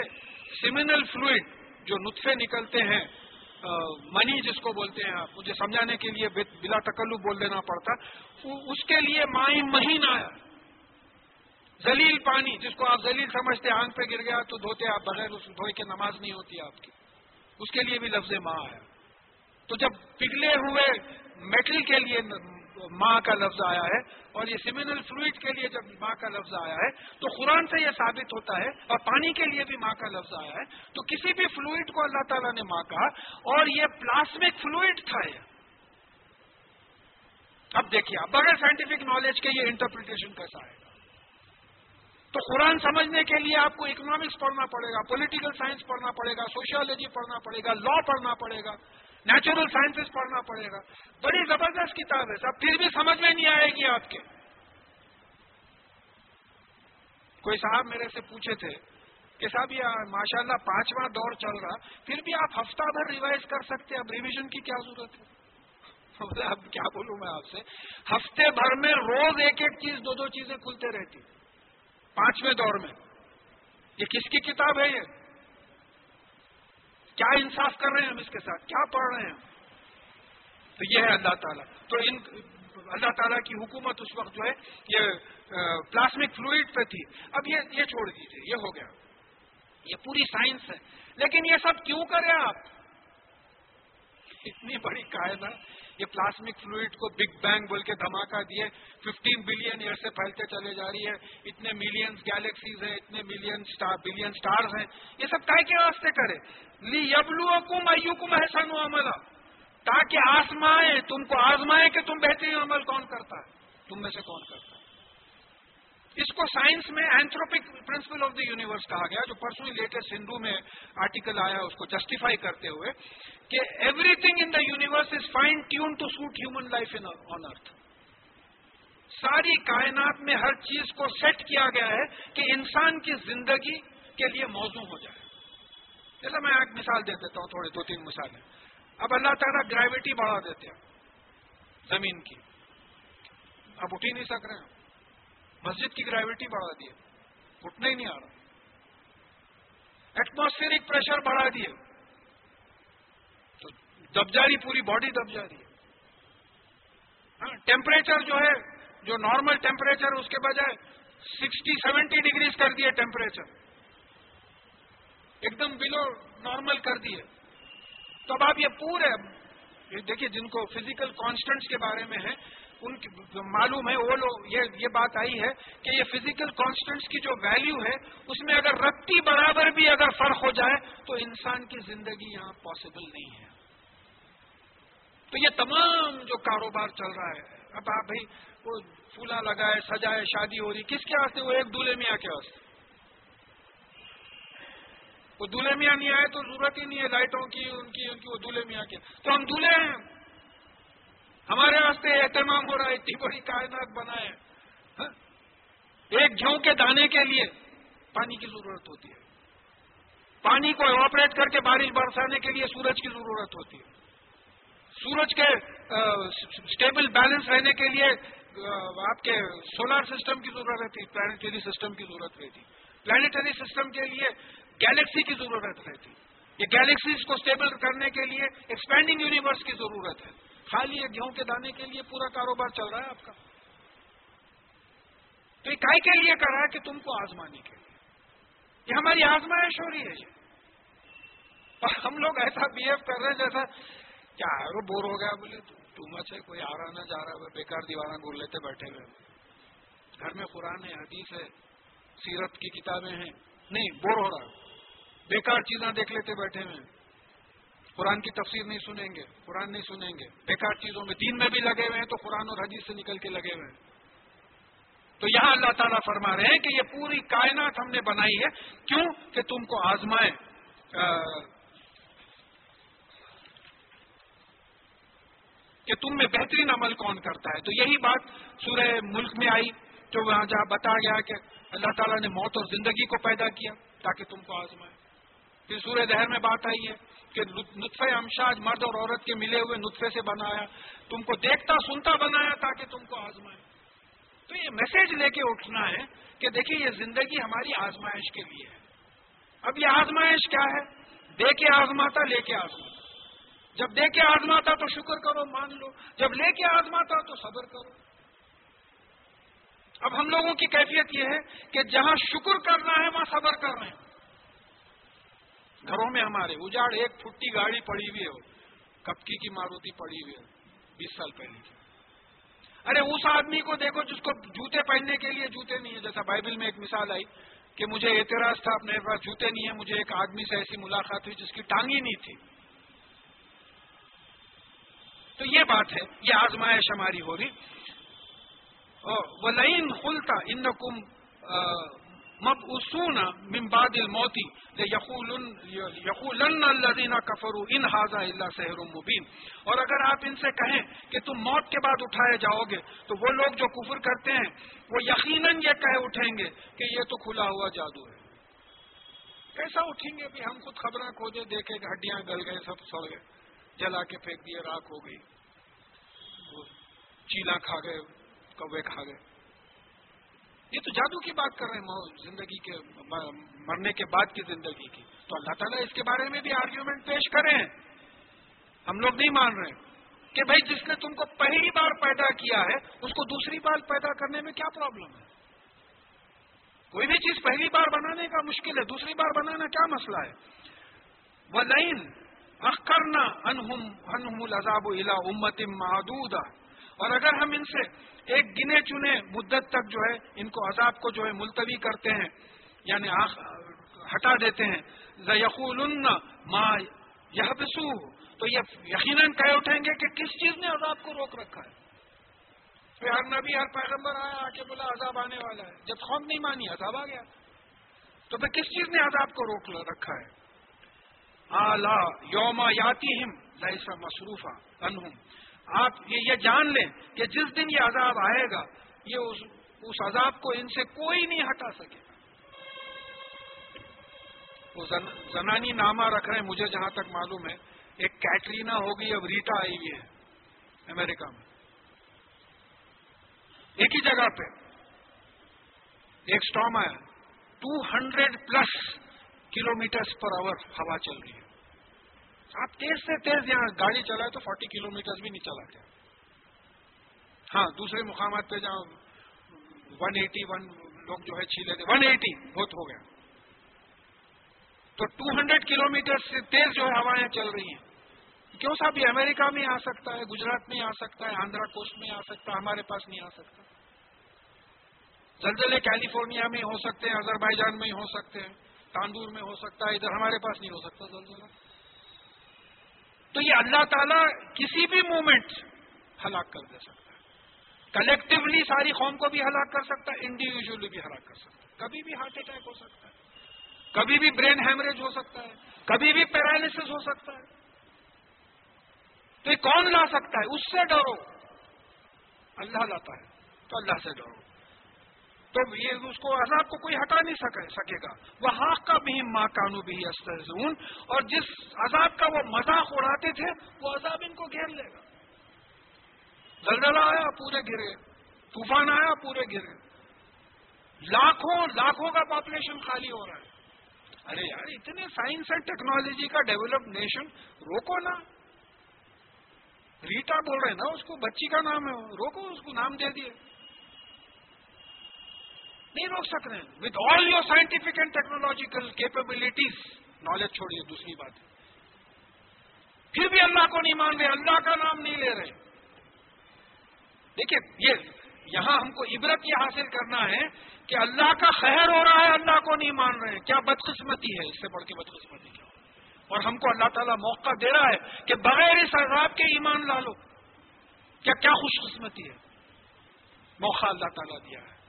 سیمینل فلوئڈ جو نطفے نکلتے ہیں منی جس کو بولتے ہیں آپ، مجھے سمجھانے کے لیے بلا تکلو بول دینا پڑتا۔ اس کے لیے مائی مہین آیا۔ زلیل پانی جس کو آپ زلیل سمجھتے آنکھ پہ گر گیا تو دھوتے آپ بغیر اس دھوئے کے نماز نہیں ہوتی آپ کی۔ اس کے لیے بھی لفظ ماں آیا تو جب پگھلے ہوئے میٹل کے لیے ماں کا لفظ آیا ہے اور یہ سیمینل فلوئڈ کے لیے جب ماں کا لفظ آیا ہے، تو قرآن سے یہ ثابت ہوتا ہے اور پانی کے لیے بھی ماں کا لفظ آیا ہے۔ تو کسی بھی فلوئڈ کو اللہ تعالیٰ نے ماں کہا اور یہ پلاسمک فلوئڈ تھا یہ۔ اب دیکھیے بغیر سائنٹیفک نالج کے یہ انٹرپریٹیشن کیسا آئے گا تو قرآن سمجھنے کے لیے آپ کو اکنامکس پڑھنا پڑے گا پولیٹیکل سائنس پڑھنا پڑے گا سوشیالوجی پڑھنا پڑے گا لا پڑھنا پڑے گا نیچرل سائنسز پڑھنا پڑے گا. بڑی زبردست کتاب ہے صاحب، پھر بھی سمجھ میں نہیں آئے گی آپ کے. کوئی صاحب میرے سے پوچھے تھے کہ صاحب یہ ماشاء اللہ پانچواں دور چل رہا، پھر بھی آپ ہفتہ بھر ریوائز کر سکتے اب ریویژن کی کیا ضرورت ہے؟ اب کیا بولوں میں آپ سے؟ ہفتے بھر میں روز ایک ایک چیز، دو دو چیزیں کھلتے رہتی پانچویں دور میں۔ یہ کس کی کتاب ہے یہ؟ کیا انصاف کر رہے ہیں ہم اس کے ساتھ؟ کیا پڑھ رہے ہیں تو یہ ہے اللہ تعالیٰ۔ تو ان اللہ تعالیٰ کی حکومت اس وقت جو ہے، یہ پلاسمک فلوئڈ پہ تھی۔ اب یہ یہ چھوڑ دیجیے یہ ہو گیا۔ یہ پوری سائنس ہے۔ لیکن یہ سب کیوں کریں آپ؟ اتنی بڑی کائنات، یہ پلاسمک فلوئڈ کو بگ بینگ بول کے دھماکہ دیے ففٹین بلین ایئر سے پھیلتے چلے جا رہی ہے، اتنے ملینز گیلیکسیز ہیں، اتنے ملین بلین سٹارز ہیں، یہ سب کائے کے واسطے کرے۔ لی یبلو کم ایو کم احسن عملہ تاکہ آسمائے تم کو آزمائے کہ تم بہترین عمل کون کرتا ہے۔ تم میں سے کون کرتا ہے؟ اس کو سائنس میں anthropic principle of the universe کہا گیا، جو پرسوں لے کے سندھو میں آرٹیکل آیا، اس کو جسٹیفائی کرتے ہوئے کہ everything in the universe is fine tune to suit human life on earth ساری کائنات میں ہر چیز کو سیٹ کیا گیا ہے کہ انسان کی زندگی کے لیے موزوں ہو جائے۔ جیسے میں ایک مثال دے دیتا ہوں، تھوڑے دو تین مثالیں۔ اب اللہ تعالیٰ گریوٹی بڑھا دیتے ہیں زمین کی۔ اب اٹھ ہی نہیں سک رہے ہیں۔ مسجد کی گریوٹی بڑھا دیے اٹھنا ہی نہیں آ رہا۔ ایٹماسفیئرک پریشر بڑھا دیے تو دب جا رہی پوری باڈی دب جا رہی ہے۔ ہاں، ٹیمپریچر جو ہے، جو نارمل ٹیمپریچر اس کے بجائے سکسٹی سیونٹی ڈگریز کر دیے ٹیمپریچر ایک دم بلو نارمل کر دیے تو اب آپ یہ پورے دیکھیے جن کو فزیکل کانسٹنٹس کے بارے میں ہے ان کی معلوم ہے، وہ لوگ یہ یہ بات آئی ہے کہ یہ فزیکل کانسٹنٹس کی جو ویلیو ہے، اس میں اگر رتی برابر بھی اگر فرق ہو جائے، تو انسان کی زندگی یہاں پاسبل نہیں ہے۔ تو یہ تمام جو کاروبار چل رہا ہے، اب آپ بھائی، وہ پھولا لگائے، سجائے، شادی ہو رہی، کس کے واسطے؟ وہ ایک دولہے میاں کے واسطے۔ وہ دولہے میاں نہیں آئے تو ضرورت ہی نہیں ہے لائٹوں کی، ان کی ان کی وہ دولہے میاں کے۔ تو ہم دولہے ہیں۔ ہمارے واسطے اہتمام ہو رہا ہے، اتنی بڑی کائنات بنائے ہاں؟ ایک گھیوں کے دانے کے لیے پانی کی ضرورت ہوتی ہے۔ پانی کو ایواپریٹ کر کے بارش برسانے کے لیے سورج کی ضرورت ہوتی ہے۔ سورج کے اسٹیبل بیلنس رہنے کے لیے آپ کے سولار سسٹم کی ضرورت رہتی پلانٹری سسٹم کی ضرورت رہتی۔ پلانٹری سسٹم کے لیے گیلیکسی کی ضرورت رہتی۔ یہ گیلیکسیز کو اسٹیبل کرنے کے لیے ایکسپینڈنگ یونیورس کی ضرورت ہے۔ خالی ایک گیہوں کے دانے کے لیے، پورا کاروبار چل رہا ہے آپ کا۔ تو یہ کے لیے کر رہا ہے کہ تم کو آزمانے کے لیے۔ یہ ہماری آزمائش ہو رہی ہے یہ اور ہم لوگ ایسا بہیو کر رہے ہیں جیسا کیا ہے وہ بور ہو گیا، بولے ٹو مچ ہے، کوئی آ رہا نہ جا رہا ہے بیکار دیوارہ گول لیتے بیٹھے ہوئے۔ گھر میں قرآن ہے، حدیث ہے، سیرت کی کتابیں ہیں۔ نہیں بور ہو رہا بیکار چیزیں دیکھ لیتے بیٹھے ہوئے قرآن کی تفسیر نہیں سنیں گے، قرآن نہیں سنیں گے۔ بیکار چیزوں میں دین میں بھی لگے ہوئے ہیں تو قرآن اور حدیث سے نکل کے لگے ہوئے ہیں۔ تو یہاں اللہ تعالیٰ فرما رہے ہیں کہ یہ پوری کائنات ہم نے بنائی ہے۔ کیوں؟ کہ تم کو آزمائے کہ تم میں بہترین عمل کون کرتا ہے۔ تو یہی بات سورہ ملک میں آئی، جو وہاں جہاں بتا گیا کہ اللہ تعالیٰ نے موت اور زندگی کو پیدا کیا تاکہ تم کو آزمائے پھر سورہ دہر میں بات آئی ہے۔ کہ نطفے امشاج مرد اور عورت کے ملے ہوئے نطفے سے بنایا، تم کو دیکھتا سنتا بنایا تاکہ تم کو آزمائے۔ تو یہ میسج لے کے اٹھنا ہے کہ دیکھیے یہ زندگی ہماری آزمائش کے لیے ہے۔ اب یہ آزمائش کیا ہے؟ دے کے آزماتا، لے کے آزماتا۔ جب دے کے آزماتا تو شکر کرو، مان لو۔ جب لے کے آزماتا تو صبر کرو۔ اب ہم لوگوں کی کیفیت یہ ہے کہ جہاں شکر کرنا ہے، وہاں صبر کر رہے ہیں۔ گھروں میں ہمارے۔ اجاڑ، ایک پھٹی گاڑی پڑی ہوئی ہے۔ کپکی کی ماروتی پڑی ہوئی ہے۔ بیس سال پہلے کی۔ ارے، اس آدمی کو دیکھو جس کو جوتے پہننے کے لیے جوتے نہیں ہیں۔ جیسا بائبل میں ایک مثال آئی کہ مجھے اعتراض تھا، اپنے پاس جوتے نہیں ہیں۔ مجھے ایک آدمی سے ایسی ملاقات ہوئی جس کی ٹانگ ہی نہیں تھی تو یہ بات ہے، یہ آزمائش ہماری ہو رہی۔ وہ لائن خلتا ان مب اسون ممباد الموتی یقولن الذین کفروا ان هذا الا سحر مبین اور اگر آپ ان سے کہیں کہ تم موت کے بعد اٹھائے جاؤ گے، تو وہ لوگ جو کفر کرتے ہیں، وہ یقیناً یہ کہہ اٹھیں گے کہ یہ تو کھلا ہوا جادو ہے۔ کیسا اٹھیں گے بھی ہم خود خبریں کھوجے دیکھے ہڈیاں گل گئے سب سڑ گئے، جلا کے پھینک دیے راک ہو گئی چیلا کھا گئے، کوے کھا گئے۔ یہ تو جادو کی بات کر رہے ہیں زندگی کے مرنے کے بعد کی زندگی کی۔ تو اللہ تعالیٰ اس کے بارے میں بھی آرگیومنٹ پیش کریں۔ ہم لوگ نہیں مان رہے کہ بھائی جس نے تم کو پہلی بار پیدا کیا ہے، اس کو دوسری بار پیدا کرنے میں کیا پرابلم ہے؟ کوئی بھی چیز پہلی بار بنانے کا مشکل ہے، دوسری بار بنانا کیا مسئلہ ہے؟ وہ لائن اخرنا انہم انہم العذاب الا امت محدود اور اگر ہم ان سے ایک گنے چنے مدت تک جو ہے، ان کو عذاب کو جو ہے ملتوی کرتے ہیں یعنی ہٹا دیتے ہیں یقول ما یہ تو یہ یقیناً کہہ اٹھیں گے کہ کس چیز نے عذاب کو روک رکھا ہے؟ پھر ہر نبی، ہر پیغمبر آیا، آ کے بولا، عذاب آنے والا ہے۔ جب خوف نہیں مانی، عذاب آ گیا۔ تو پھر کس چیز نے عذاب کو روک رکھا ہے؟ آلہ یوما یاتی ہم لائسا مصروفہ انہم۔ آپ یہ جان لیں کہ جس دن یہ عذاب آئے گا، یہ اس اس عذاب کو ان سے کوئی نہیں ہٹا سکے۔ گا وہ زنانی نامہ رکھ رہے ہیں، مجھے جہاں تک معلوم ہے، ایک کیٹرینا ہوگی، اب ریٹا آئی ہوئی ہے امریکہ میں۔ ایک ہی جگہ پہ، ایک اسٹام آیا two hundred plus kilometre per hour ہوا چل رہی ہے۔ آپ تیز سے تیز یہاں گاڑی چلائے تو فورٹی کلو میٹر بھی نہیں چلاتے ہاں دوسرے مقامات پہ جہاں ون ایٹی ون لوگ جو ہے چھیلے تھے۔ ون ایٹی بہت ہو گیا۔ تو ٹو ہنڈریڈ کلو میٹر سے تیز جو ہے ہوائیں چل رہی ہیں۔ کیوں صاحب؟ یہ امریکہ میں آ سکتا ہے، گجرات میں آ سکتا ہے، آندھرا کوسٹ میں آ سکتا ہے، ہمارے پاس نہیں آ سکتا۔ زلزلے کیلیفورنیا میں ہو سکتے ہیں اظہر جان میں ہو سکتے ہیں تاندور میں ہو سکتا ہے، ادھر ہمارے پاس نہیں ہو سکتا زلزلہ۔ تو یہ اللہ تعالیٰ کسی بھی مومنٹ ہلاک کر دے سکتا ہے۔ کلیکٹولی ساری قوم کو بھی ہلاک کر سکتا ہے انڈیویجلی بھی ہلاک کر سکتا ہے۔ کبھی بھی ہارٹ اٹیک ہو سکتا ہے، کبھی بھی برین ہیمریج ہو سکتا ہے، کبھی بھی پیرالس ہو سکتا ہے۔ تو یہ کون لا سکتا ہے؟ اس سے ڈرو۔ اللہ لاتا ہے، تو اللہ سے ڈرو۔ تو یہ اس کو عذاب کو کوئی ہٹا نہیں سکے گا۔ وہ حاق کا بھی ماں کانو بھی استحزون اور جس عذاب کا وہ مذاق اڑاتے تھے، وہ عذاب ان کو گھیر لے گا۔ زلزلہ آیا، پورے گرے۔ طوفان آیا، پورے گرے۔ لاکھوں لاکھوں کا پاپولیشن خالی ہو رہا ہے۔ ارے یار، اتنے سائنس اینڈ ٹیکنالوجی کا ڈیولپ نیشن روکو نا۔ ریٹا بول رہے نا، اس کو بچی کا نام ہے۔ روکو، اس کو نام دے دیے۔ نہیں روک سک رہے ہیں with all your scientific and technological capabilities knowledge چھوڑیے دوسری بات پھر بھی اللہ کو نہیں مان رہے، اللہ کا نام نہیں لے رہے. دیکھیے یہ یہاں ہم کو عبرت یہ حاصل کرنا ہے کہ اللہ کا خیر ہو رہا ہے، اللہ کو نہیں مان رہے. کیا بدقسمتی ہے؟ اس سے بڑھ کے بدقسمتی کیا؟ اور ہم کو اللہ تعالیٰ موقع دے رہا ہے کہ بغیر اس عذاب کے ایمان لا لو. کیا کیا خوش قسمتی ہے؟ موقع اللہ تعالیٰ دیا ہے.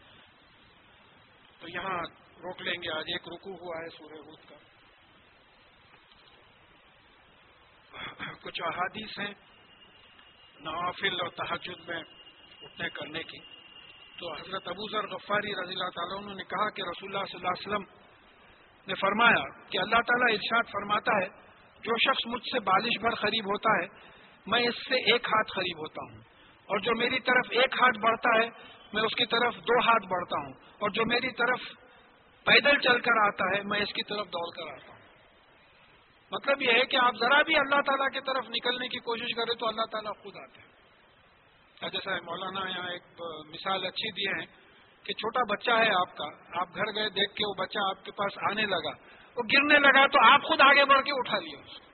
تو یہاں روک لیں گے، آج ایک رکو ہوا ہے سورہ ہود کا۔ کچھ احادیث ہیں نوافل اور تحجد میں اٹھنے کرنے کی۔ تو حضرت ابو ذر غفاری رضی اللہ تعالیٰ انہوں نے کہا کہ رسول اللہ صلی اللہ علیہ وسلم نے فرمایا کہ اللہ تعالیٰ ارشاد فرماتا ہے، جو شخص مجھ سے بالش بھر قریب ہوتا ہے، میں اس سے ایک ہاتھ قریب ہوتا ہوں۔ اور جو میری طرف ایک ہاتھ بڑھتا ہے میں اس کی طرف دو ہاتھ بڑھتا ہوں اور جو میری طرف پیدل چل کر آتا ہے، میں اس کی طرف دوڑ کر آتا ہوں۔ مطلب یہ ہے کہ آپ ذرا بھی اللہ تعالیٰ کی طرف نکلنے کی کوشش کریں تو اللہ تعالیٰ خود آتے ہیں۔ جیسا مولانا یہاں ایک مثال اچھی دیے ہیں کہ چھوٹا بچہ ہے آپ کا، آپ گھر گئے، دیکھ کے وہ بچہ آپ کے پاس آنے لگا۔ وہ گرنے لگا تو آپ خود آگے بڑھ کے اٹھا لیا اس کو۔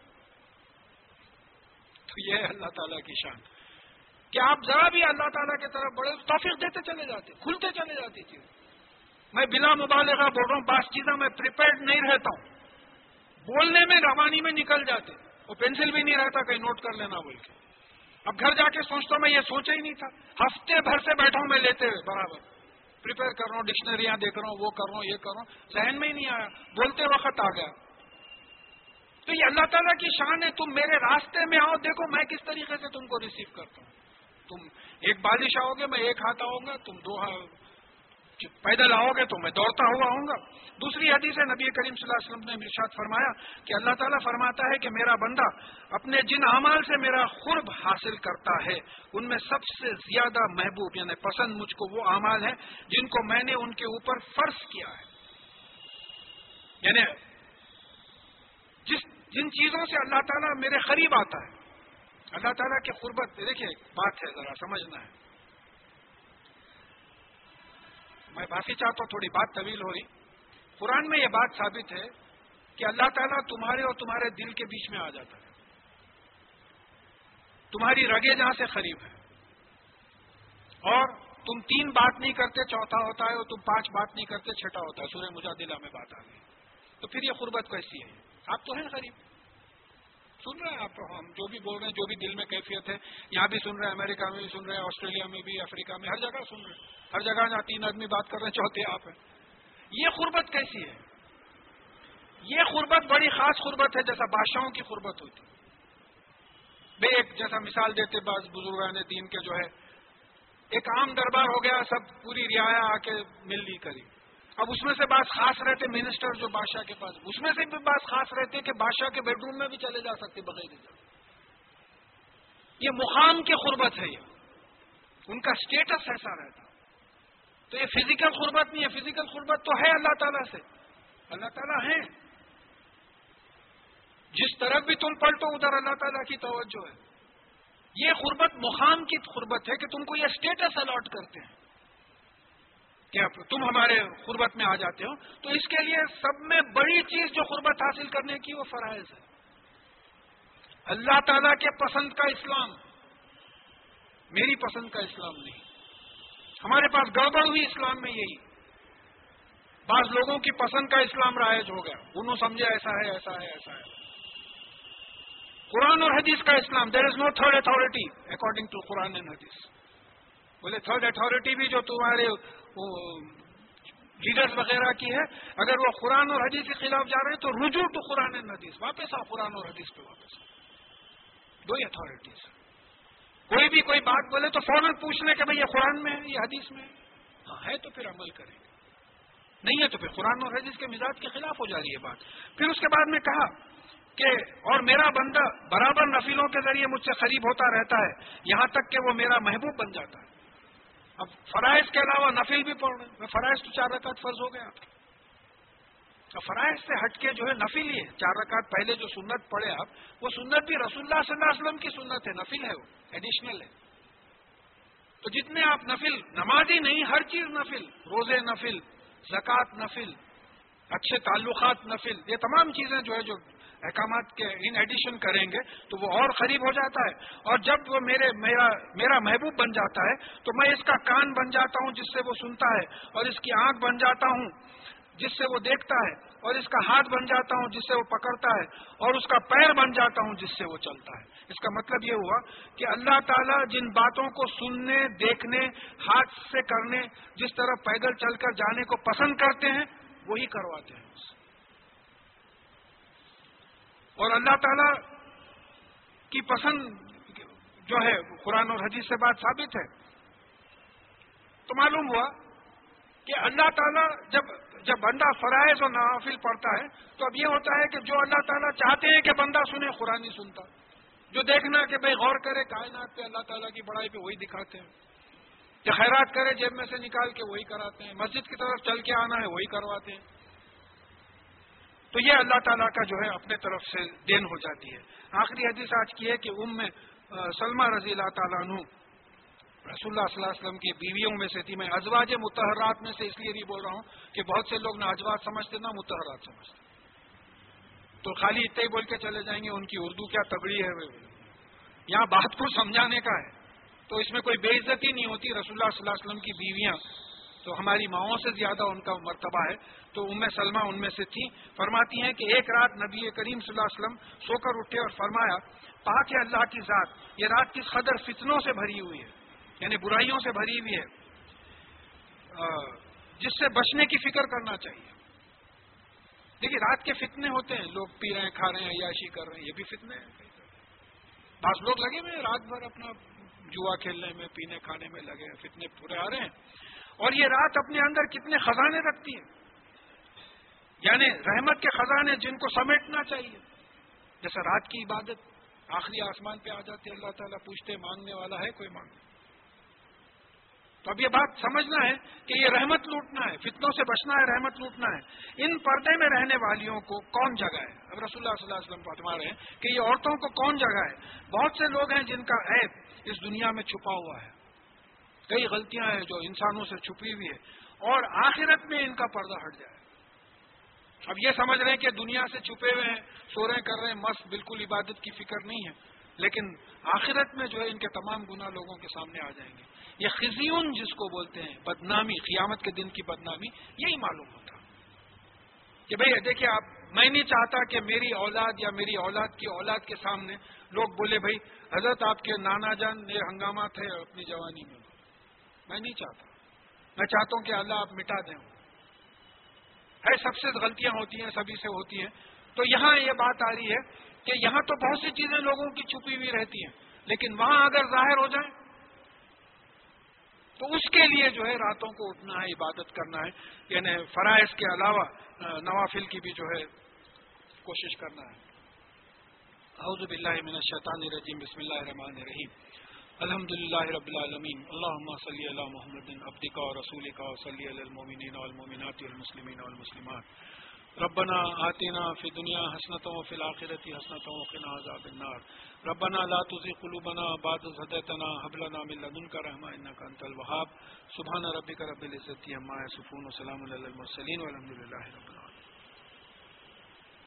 تو یہ ہے اللہ تعالیٰ کی شان۔ کہ آپ ذرا بھی اللہ تعالیٰ کی طرف بڑے توفیق دیتے چلے جاتے، کھلتے چلے جاتی جی۔ تھی میں بلا مبالغہ بول رہا ہوں، بعض چیزیں میں پریپیئرڈ نہیں رہتا ہوں۔ بولنے میں روانی میں نکل جاتے۔ وہ پینسل بھی نہیں رہتا، کہیں نوٹ کر لینا بول کے۔ اب گھر جا کے سوچتا ہوں میں یہ سوچا ہی نہیں تھا۔ ہفتے بھر سے بیٹھا ہوں میں لیتے ہوئے، برابر۔ پریپیئر کر رہا ہوں ڈکشنریاں دیکھ رہا ہوں، وہ کر رہا ہوں، یہ کر رہا ہوں۔ ذہن میں ہی نہیں آیا۔ بولتے وقت آ گیا۔ تو یہ اللہ تعالیٰ کی شان ہے، تم میرے راستے میں آؤ، دیکھو میں کس طریقے سے تم کو ریسیو کرتا ہوں۔ تم ایک بارش آؤ گے میں ایک ہاتھ آؤں گا، تم دو ہاتھ پیدل آؤ گے تو میں دوڑتا ہوا آؤں گا۔ دوسری حدیث ہے، نبی کریم صلی اللہ علیہ وسلم نے ارشاد فرمایا کہ اللہ تعالیٰ فرماتا ہے کہ میرا بندہ اپنے جن اعمال سے میرا قرب حاصل کرتا ہے، ان میں سب سے زیادہ محبوب یعنی پسند مجھ کو وہ اعمال ہیں جن کو میں نے ان کے اوپر فرض کیا ہے۔ یعنی جس جن چیزوں سے اللہ تعالیٰ میرے قریب آتا ہے اللہ تعالیٰ کی قربت، دیکھیے بات ہے ذرا، سمجھنا ہے۔ میں باقی چاہتا ہوں، تھوڑی بات طویل ہو رہی۔ قرآن میں یہ بات ثابت ہے کہ اللہ تعالیٰ تمہارے اور تمہارے دل کے بیچ میں آ جاتا ہے۔ تمہاری رگے جہاں سے قریب ہے اور تم تین بات نہیں کرتے، چوتھا ہوتا ہے، اور تم پانچ بات نہیں کرتے، چھٹا ہوتا ہے۔ سورہ مجادلہ میں بات آ گئی۔ تو پھر یہ قربت کیسی ہے؟ آپ تو ہیں قریب۔ سن رہے ہیں آپ؟ ہم جو بھی بول رہے ہیں، جو بھی دل میں کیفیت ہے، یہاں بھی سن رہے ہیں، امریکہ میں بھی سن رہے ہیں، آسٹریلیا میں بھی، افریقہ میں، ہر جگہ سن رہے ہیں۔ ہر جگہ جہاں تین آدمی بات کر رہے ہیں، چوتھے آپ ہیں۔ یہ قربت کیسی ہے؟ یہ قربت بڑی خاص قربت ہے، جیسا بادشاہوں کی قربت ہوتی۔ بے ایک جیسا مثال دیتے بعض بزرگان دین کے جو ہے، ایک عام دربار ہو گیا، سب پوری رعایا آ کے مل لی کری۔ اب اس میں سے بات خاص رہتے منسٹر جو بادشاہ کے پاس. اس میں سے بھی بات خاص رہتے کہ بادشاہ کے بیڈ روم میں بھی چلے جا سکتے بغیر یہ مقام کی قربت ہے یہ. ان کا اسٹیٹس ایسا رہتا. تو یہ فزیکل قربت نہیں ہے. فزیکل قربت تو ہے اللہ تعالیٰ سے. اللہ تعالیٰ ہے جس طرف بھی تم پلٹو، ادھر اللہ تعالیٰ کی توجہ ہے. یہ قربت مقام کی قربت ہے کہ تم کو یہ اسٹیٹس الاٹ کرتے ہیں. کہ تم ہمارے قربت میں آ جاتے ہو؟ تو اس کے لیے سب میں بڑی چیز جو قربت حاصل کرنے کی وہ فرائض ہے۔ اللہ تعالی کے پسند کا اسلام۔ میری پسند کا اسلام نہیں۔ ہمارے پاس گڑبڑ ہوئی اسلام میں یہی۔ بعض لوگوں کی پسند کا اسلام رائج ہو گیا۔ انہوں سمجھے ایسا ہے ایسا ہے ایسا ہے۔ قرآن اور حدیث کا اسلام۔ There is no third authority according to Quran and Hadith بولے تھرڈ اتارٹی بھی جو تمہارے لیڈرز وغیرہ کی ہے۔ اگر وہ قرآن اور حدیث کے خلاف جا رہے ہیں تو رجوع ٹو قرآن حدیث، واپس آؤ قرآن اور حدیث پہ واپس۔ دو ہی اتارٹیز کوئی بھی کوئی بات بولے تو فوراً پوچھنے کہ بھائی یہ قرآن میں ہے، یہ حدیث میں ہے۔ ہاں ہے تو پھر عمل کریں۔ گے نہیں ہے تو پھر قرآن اور حدیث کے مزاج کے خلاف ہو جا رہی ہے بات۔ پھر اس کے بعد میں کہا کہ اور میرا بندہ برابر نفیلوں کے ذریعے مجھ سے قریب ہوتا رہتا ہے، یہاں تک کہ وہ میرا محبوب بن جاتا ہے۔ اب فرائض کے علاوہ نفیل بھی پڑھ رہے ہیں۔ فرائض تو چار رکعت فرض ہو گیا۔ اب فرائض سے ہٹ کے جو ہے نفیل ہی ہے۔ چار رکعت پہلے جو سنت پڑھے آپ، وہ سنت بھی رسول اللہ صلی اللہ علیہ وسلم کی سنت ہے نفیل ہے وہ ایڈیشنل ہے۔ تو جتنے آپ نفل، نمازی نہیں، ہر چیز نفل، روزے نفل، زکوٰۃ نفل، اچھے تعلقات نفل، یہ تمام چیزیں جو ہے جو احکامات کے ان ایڈیشن کریں گے تو وہ اور قریب ہو جاتا ہے۔ اور جب وہ میرے میرا میرا محبوب بن جاتا ہے تو میں اس کا کان بن جاتا ہوں جس سے وہ سنتا ہے اور اس کی آنکھ بن جاتا ہوں جس سے وہ دیکھتا ہے اور اس کا ہاتھ بن جاتا ہوں جس سے وہ پکڑتا ہے اور اس کا پیر بن جاتا ہوں جس سے وہ چلتا ہے۔ اس کا مطلب یہ ہوا کہ اللہ تعالیٰ جن باتوں کو سننے، دیکھنے، ہاتھ سے کرنے، جس طرح پیدل چل کر جانے کو پسند کرتے ہیں، وہی کرواتے ہیں۔ اور اللہ تعالی کی پسند جو ہے قرآن اور حدیث سے بات ثابت ہے۔ تو معلوم ہوا کہ اللہ تعالیٰ جب جب بندہ فرائض اور نوافل پڑھتا ہے، تو اب یہ ہوتا ہے کہ جو اللہ تعالیٰ چاہتے ہیں کہ بندہ سنے، قرآن ہی سنتا۔ جو دیکھنا کہ بھائی غور کرے، کائنات پہ اللہ تعالیٰ کی بڑائی پہ وہی دکھاتے ہیں۔ کہ خیرات کرے، جیب میں سے نکال کے وہی کراتے ہیں۔ مسجد کی طرف چل کے آنا ہے، وہی کرواتے ہیں۔ تو یہ اللہ تعالیٰ کا جو ہے اپنے طرف سے دین ہو جاتی ہے۔ آخری حدیث آج کی ہے کہ ام سلمہ رضی اللہ تعالیٰ عنہ رسول اللہ صلی اللہ علیہ وسلم کی بیویوں میں سے تھی۔ میں ازواج متحرات میں سے اس لیے نہیں بول رہا ہوں کہ بہت سے لوگ نہ ازواج سمجھتے نہ متحرات سمجھتے تو خالی اتنے ہی بول کے چلے جائیں گے، ان کی اردو کیا تگڑی ہے؟ یہاں بات کو سمجھانے کا ہے۔ تو اس میں کوئی بے عزتی نہیں ہوتی۔ رسول اللہ صلی اللہ علیہ وسلم کی بیویاں تو ہماری ماؤں سے زیادہ ان کا مرتبہ ہے۔ تو ام سلمہ ان میں سے تھی۔ فرماتی ہیں کہ ایک رات نبی کریم صلی اللہ علیہ وسلم سو کر اٹھے اور فرمایا، پاک ہے اللہ کی ذات، یہ رات کس قدر فتنوں سے بھری ہوئی ہے یعنی برائیوں سے بھری ہوئی ہے۔ جس سے بچنے کی فکر کرنا چاہیے۔ دیکھیے، رات کے فتنے ہوتے ہیں۔ لوگ پی رہے ہیں، کھا رہے ہیں، عیاشی کر رہے ہیں، یہ بھی فتنے ہیں۔ بعض لوگ لگے ہوئے رات بھر اپنا جوا کھیلنے میں، پینے کھانے میں لگے فتنے پورے آ رہے ہیں۔ اور یہ رات اپنے اندر کتنے خزانے رکھتی ہے یعنی رحمت کے خزانے جن کو سمیٹنا چاہیے۔ جیسا رات کی عبادت، آخری آسمان پہ آ جاتے، اللہ تعالیٰ پوچھتے، مانگنے والا ہے کوئی مانگ؟ تو اب یہ بات سمجھنا ہے کہ یہ رحمت لوٹنا ہے، فتنوں سے بچنا ہے، رحمت لوٹنا ہے۔ ان پردے میں رہنے والیوں کو کون جگہ ہے؟ اب رسول اللہ صلی اللہ علیہ وسلم فرما رہے ہیں کہ یہ عورتوں کو کون جگہ ہے؟ بہت سے لوگ ہیں جن کا عیب اس دنیا میں چھپا ہوا ہے۔ کئی غلطیاں ہیں جو انسانوں سے چھپی ہوئی ہے اور آخرت میں ان کا پردہ ہٹ جائے۔ اب یہ سمجھ رہے ہیں کہ دنیا سے چھپے ہوئے ہیں، سو رہے کر رہے ہیں، مست، بالکل عبادت کی فکر نہیں ہے۔ لیکن آخرت میں جو ہے ان کے تمام گنا لوگوں کے سامنے آ جائیں گے۔ یہ خزیون جس کو بولتے ہیں، بدنامی، قیامت کے دن کی بدنامی، یہی معلوم ہوتا۔ کہ بھئی دیکھیے، آپ، میں نہیں چاہتا کہ میری اولاد یا میری اولاد کی اولاد کے سامنے لوگ بولے بھائی حضرت آپ کے نانا جان، یہ ہنگامہ تھے اپنی جوانی میں۔ میں نہیں چاہتا۔ میں چاہتا ہوں کہ اللہ آپ مٹا دیں۔ ہے، سب سے غلطیاں ہوتی ہیں، سبھی سے ہوتی ہیں۔ تو یہاں یہ بات آ رہی ہے کہ یہاں تو بہت سی چیزیں لوگوں کی چھپی ہوئی رہتی ہیں، لیکن وہاں اگر ظاہر ہو جائیں، تو اس کے لیے جو ہے راتوں کو اٹھنا ہے، عبادت کرنا ہے۔ یعنی فرائض کے علاوہ نوافل کی بھی جو ہے کوشش کرنا ہے۔ اعوذ باللہ من الشیطان الرجیم، بسم اللہ الرحمن الرحیم۔ الحمد للہ رب العالمین، اللہم صلی علی محمد، عبدک و رسولک و صلی علی المومنین والمومنات والمسلمین والمسلمات ربنا آتنا فی دنیا حسنتا و فی الاخرت حسنتا و قنا عذاب النار. ربنا لا تزغ قلوبنا بعد إذ هديتنا هب لنا من لدنك رحمة إنك أنت الوهاب سبحان ربك رب العزة عما يصفون وسلام على المرسلين والحمد لله رب العالمين